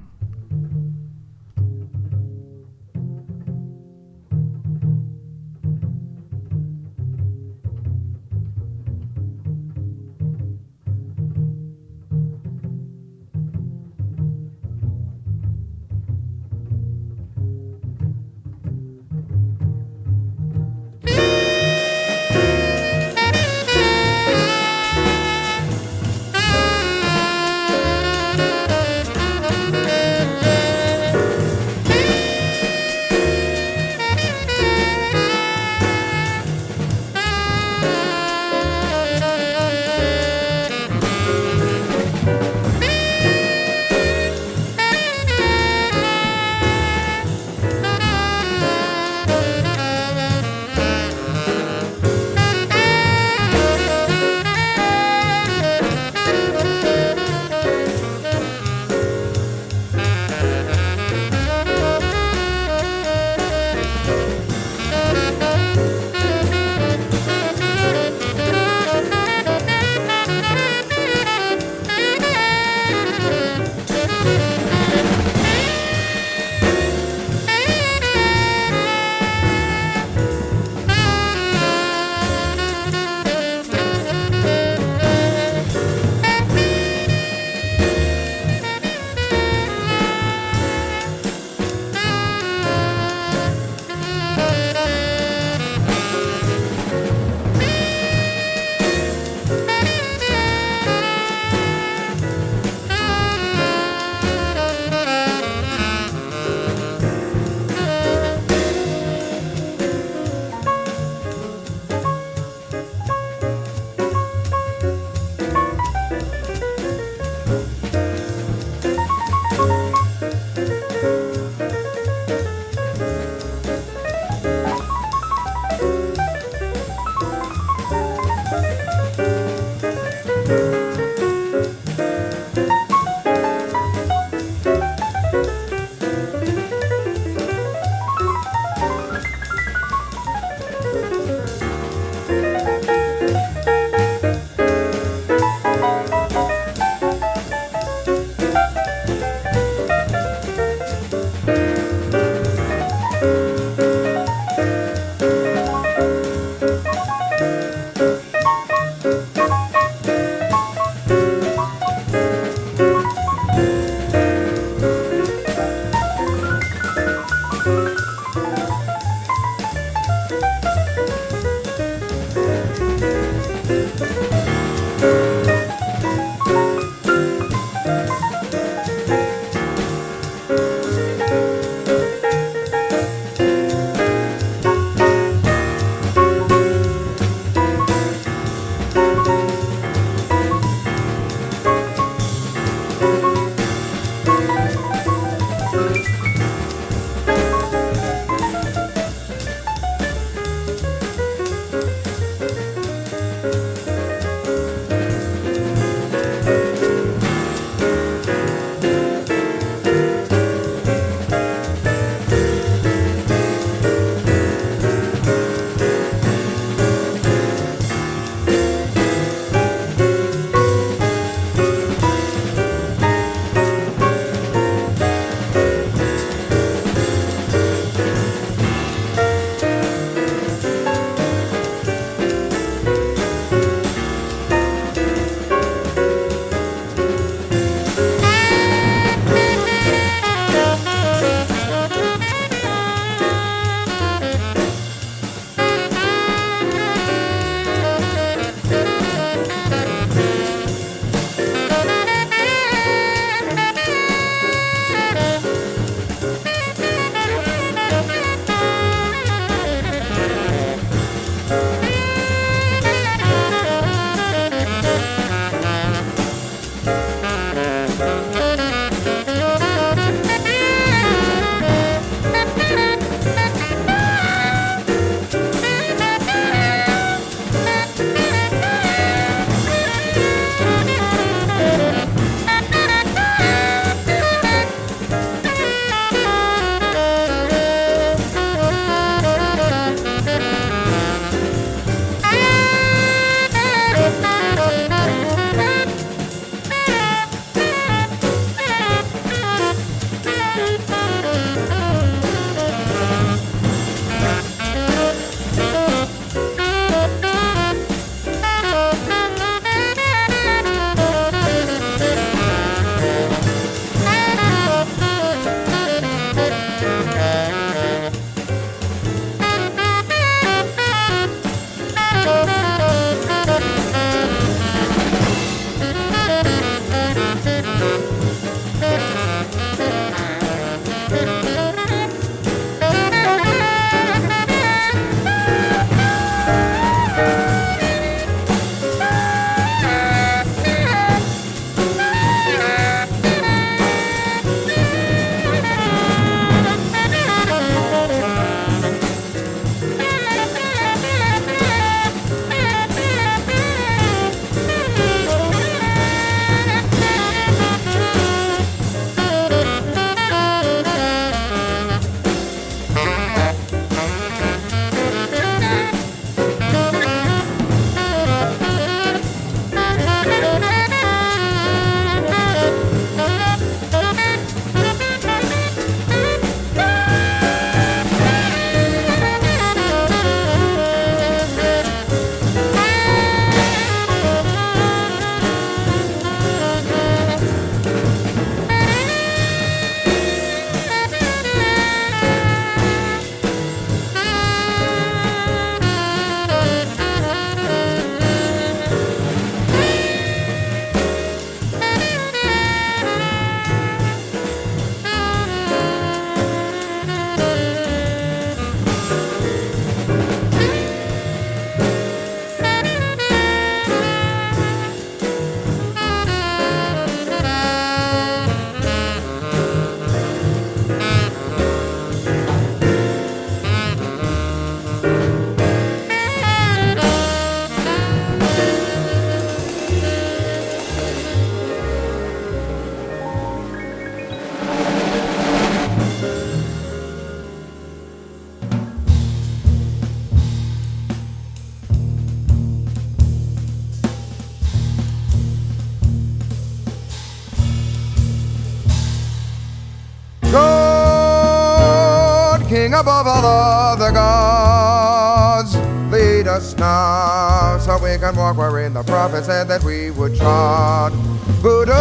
Above all other gods. Lead us now so we can walk wherein the prophet said that we would trod. Buddha,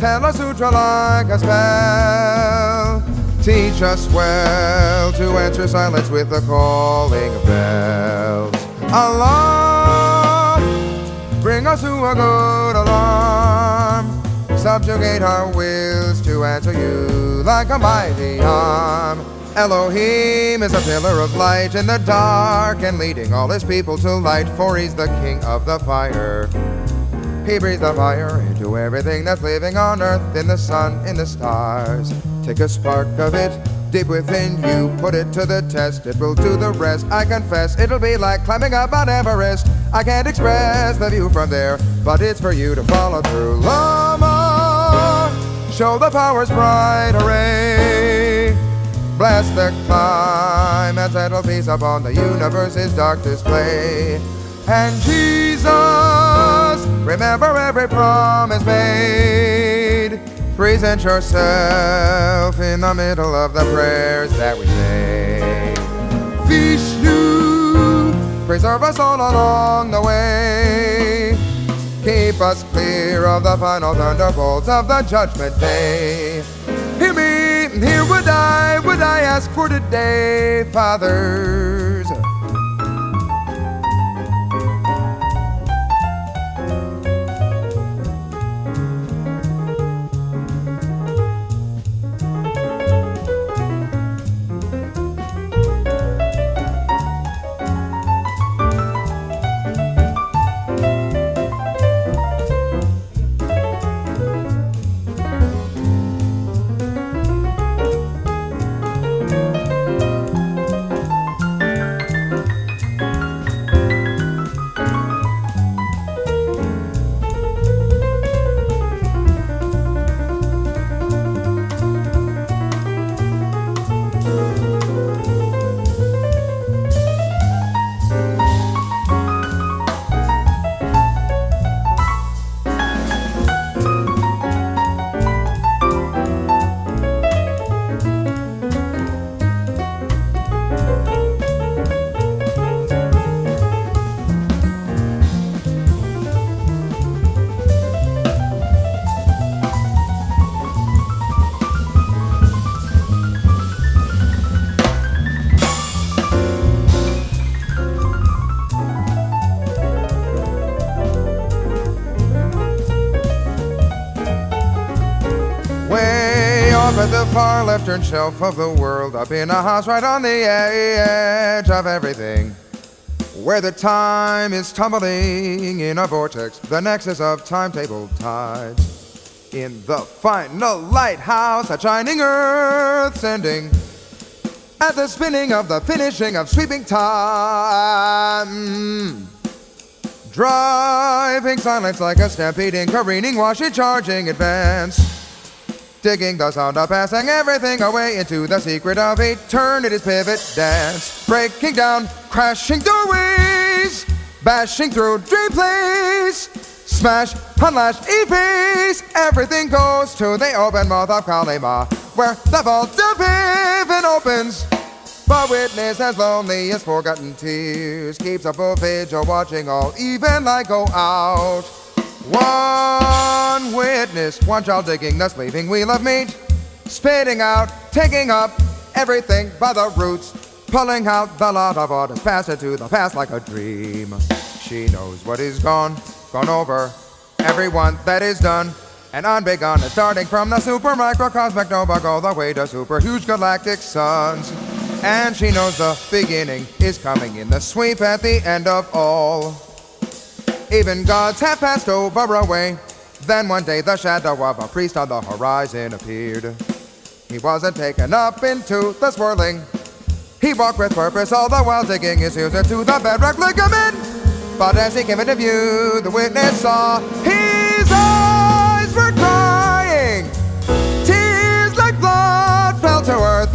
tell us Sutra like a spell. Teach us well to answer silence with the calling of bells. Allah, bring us to a good alarm. Subjugate our wills answer you like a mighty arm. Elohim is a pillar of light in the dark and leading all his people to light, for he's the king of the fire. He breathes the fire into everything that's living on earth, in the sun, in the stars. Take a spark of it deep within you, put it to the test. It will do the rest. I confess, it'll be like climbing up Mount Everest. I can't express the view from there, but it's for you to follow through. Lama, show the power's bright array. Bless the climb and settle peace upon the universe's dark display. And Jesus, remember every promise made. Present yourself in the middle of the prayers that we say. Vishnu, preserve us all along the way. Keep us clear of the final thunderbolts of the judgment day. Hear me, here would I, would I ask for today, fathers. Far left turn shelf of the world, up in a house right on the edge of everything. Where the time is tumbling in a vortex, the nexus of timetable tides. In the final lighthouse, a shining earth sending. At the spinning of the finishing of sweeping time. Driving silence like a stampeding, careening, washing, charging, advance. Digging the sound of passing everything away into the secret of eternity's pivot dance. Breaking down, crashing doorways, bashing through dream plays. Smash, unlash, efface, everything goes to the open mouth of Kalima, where the vault of heaven opens. But witness as lonely as forgotten tears keeps up a vigil watching all even light go out. One witness, one child digging the sleeping wheel of meat, spitting out, taking up everything by the roots, pulling out the lot of what has passed into the past like a dream. She knows what is gone, gone over, everyone that is done. And unbegun is starting from the super microcosmic nova all the way to super huge galactic suns. And she knows the beginning is coming in the sweep at the end of all. Even gods have passed over away. Then one day the shadow of a priest on the horizon appeared. He wasn't taken up into the swirling. He walked with purpose all the while digging his heels into the bedrock ligament. But as he came into view, the witness saw his eyes were crying. Tears like blood fell to earth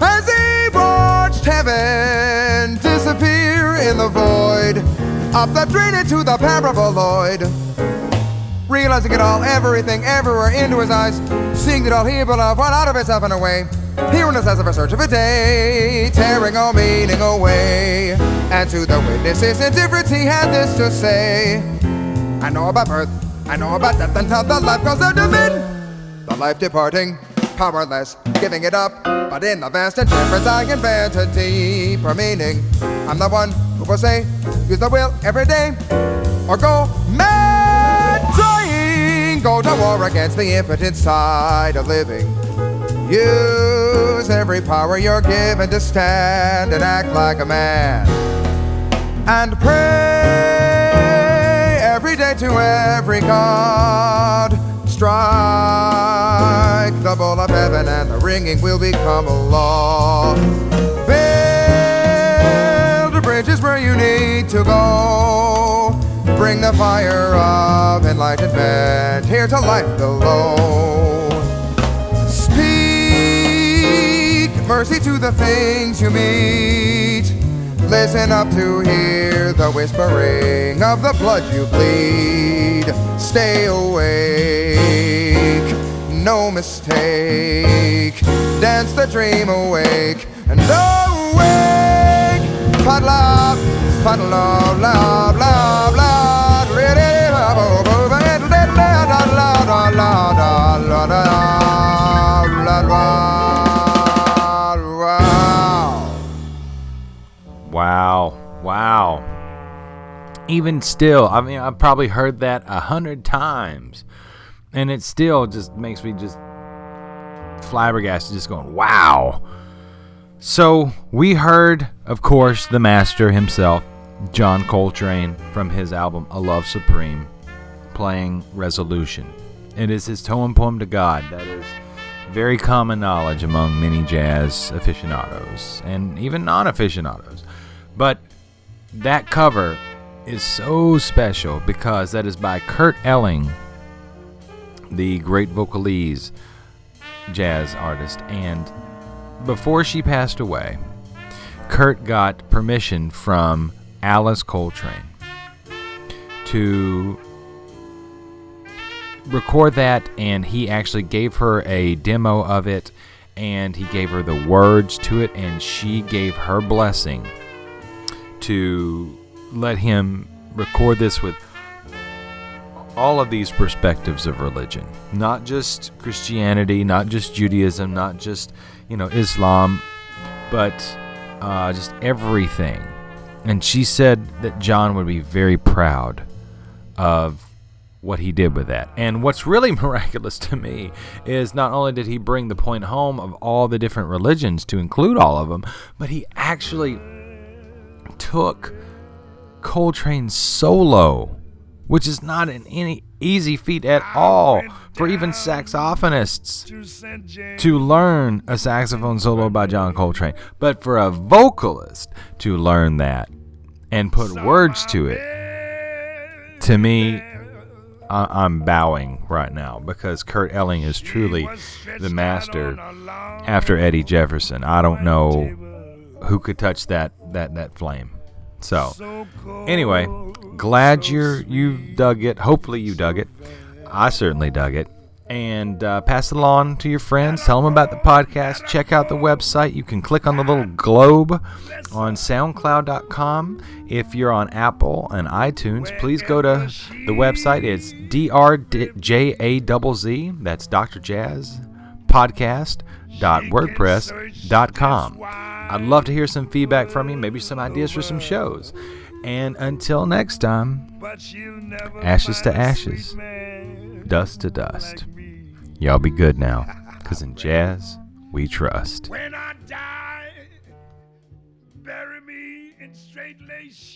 as he watched heaven disappear in the void of the drain into the paraboloid. realizing it all, everything, everywhere into his eyes, seeing it all he beloved, run out of itself and away. Here in the sense of a search of a day, tearing all meaning away. And to the witnesses indifference, he had this to say. I know about birth, I know about death, and how the life goes under men. The life departing, powerless, giving it up. But in the vast indifference, I invent a deeper meaning. I'm the one will say, use the will every day, or go mad trying. Go to war against the impotent side of living. Use every power you're given to stand and act like a man. And pray every day to every god. Strike the bowl of heaven and the ringing will become a law. Where you need to go. Bring the fire of enlightenment here to life below. Speak mercy to the things you meet. Listen up to hear the whispering of the blood you bleed. Stay awake, no mistake. Dance the dream awake and awake love, love, love, really, Wow, wow. Even still, I mean, I've probably heard that a hundred times, and it still just makes me just flabbergasted, just going, wow so we heard, of course, the master himself, John Coltrane, from his album A Love Supreme, playing Resolution. It is his tone poem to God that is very common knowledge among many jazz aficionados and even non aficionados. But that cover is so special because that is by Kurt Elling, the great vocalese jazz artist. And before she passed away, Kurt got permission from Alice Coltrane to record that, and he actually gave her a demo of it, and he gave her the words to it, and she gave her blessing to let him record this with all of these perspectives of religion, not just Christianity, not just Judaism, not just you know Islam, but uh, just everything. And she said that John would be very proud of what he did with that. And what's really miraculous to me is not only did he bring the point home of all the different religions to include all of them, but he actually took Coltrane's solo, which is not in any easy feat at all for even saxophonists to learn a saxophone solo by John Coltrane, but for a vocalist to learn that and put words to it, to me, I- I'm bowing right now because Kurt Elling is truly the master after Eddie Jefferson. I don't know who could touch that that that flame. So, anyway, glad you're you dug it. Hopefully you dug it. I certainly dug it. And uh, pass it along to your friends. Tell them about the podcast. Check out the website. You can click on the little globe on SoundCloud.com. If you're on Apple and iTunes, please go to the website. It's drjazz. That's Dr. Jazz podcast.wordpress.com. I'd love to hear some feedback from you, maybe some ideas for some shows. And until next time, ashes to ashes, dust to dust. Y'all be good now, because in jazz, we trust. When I die, bury me in straight lace.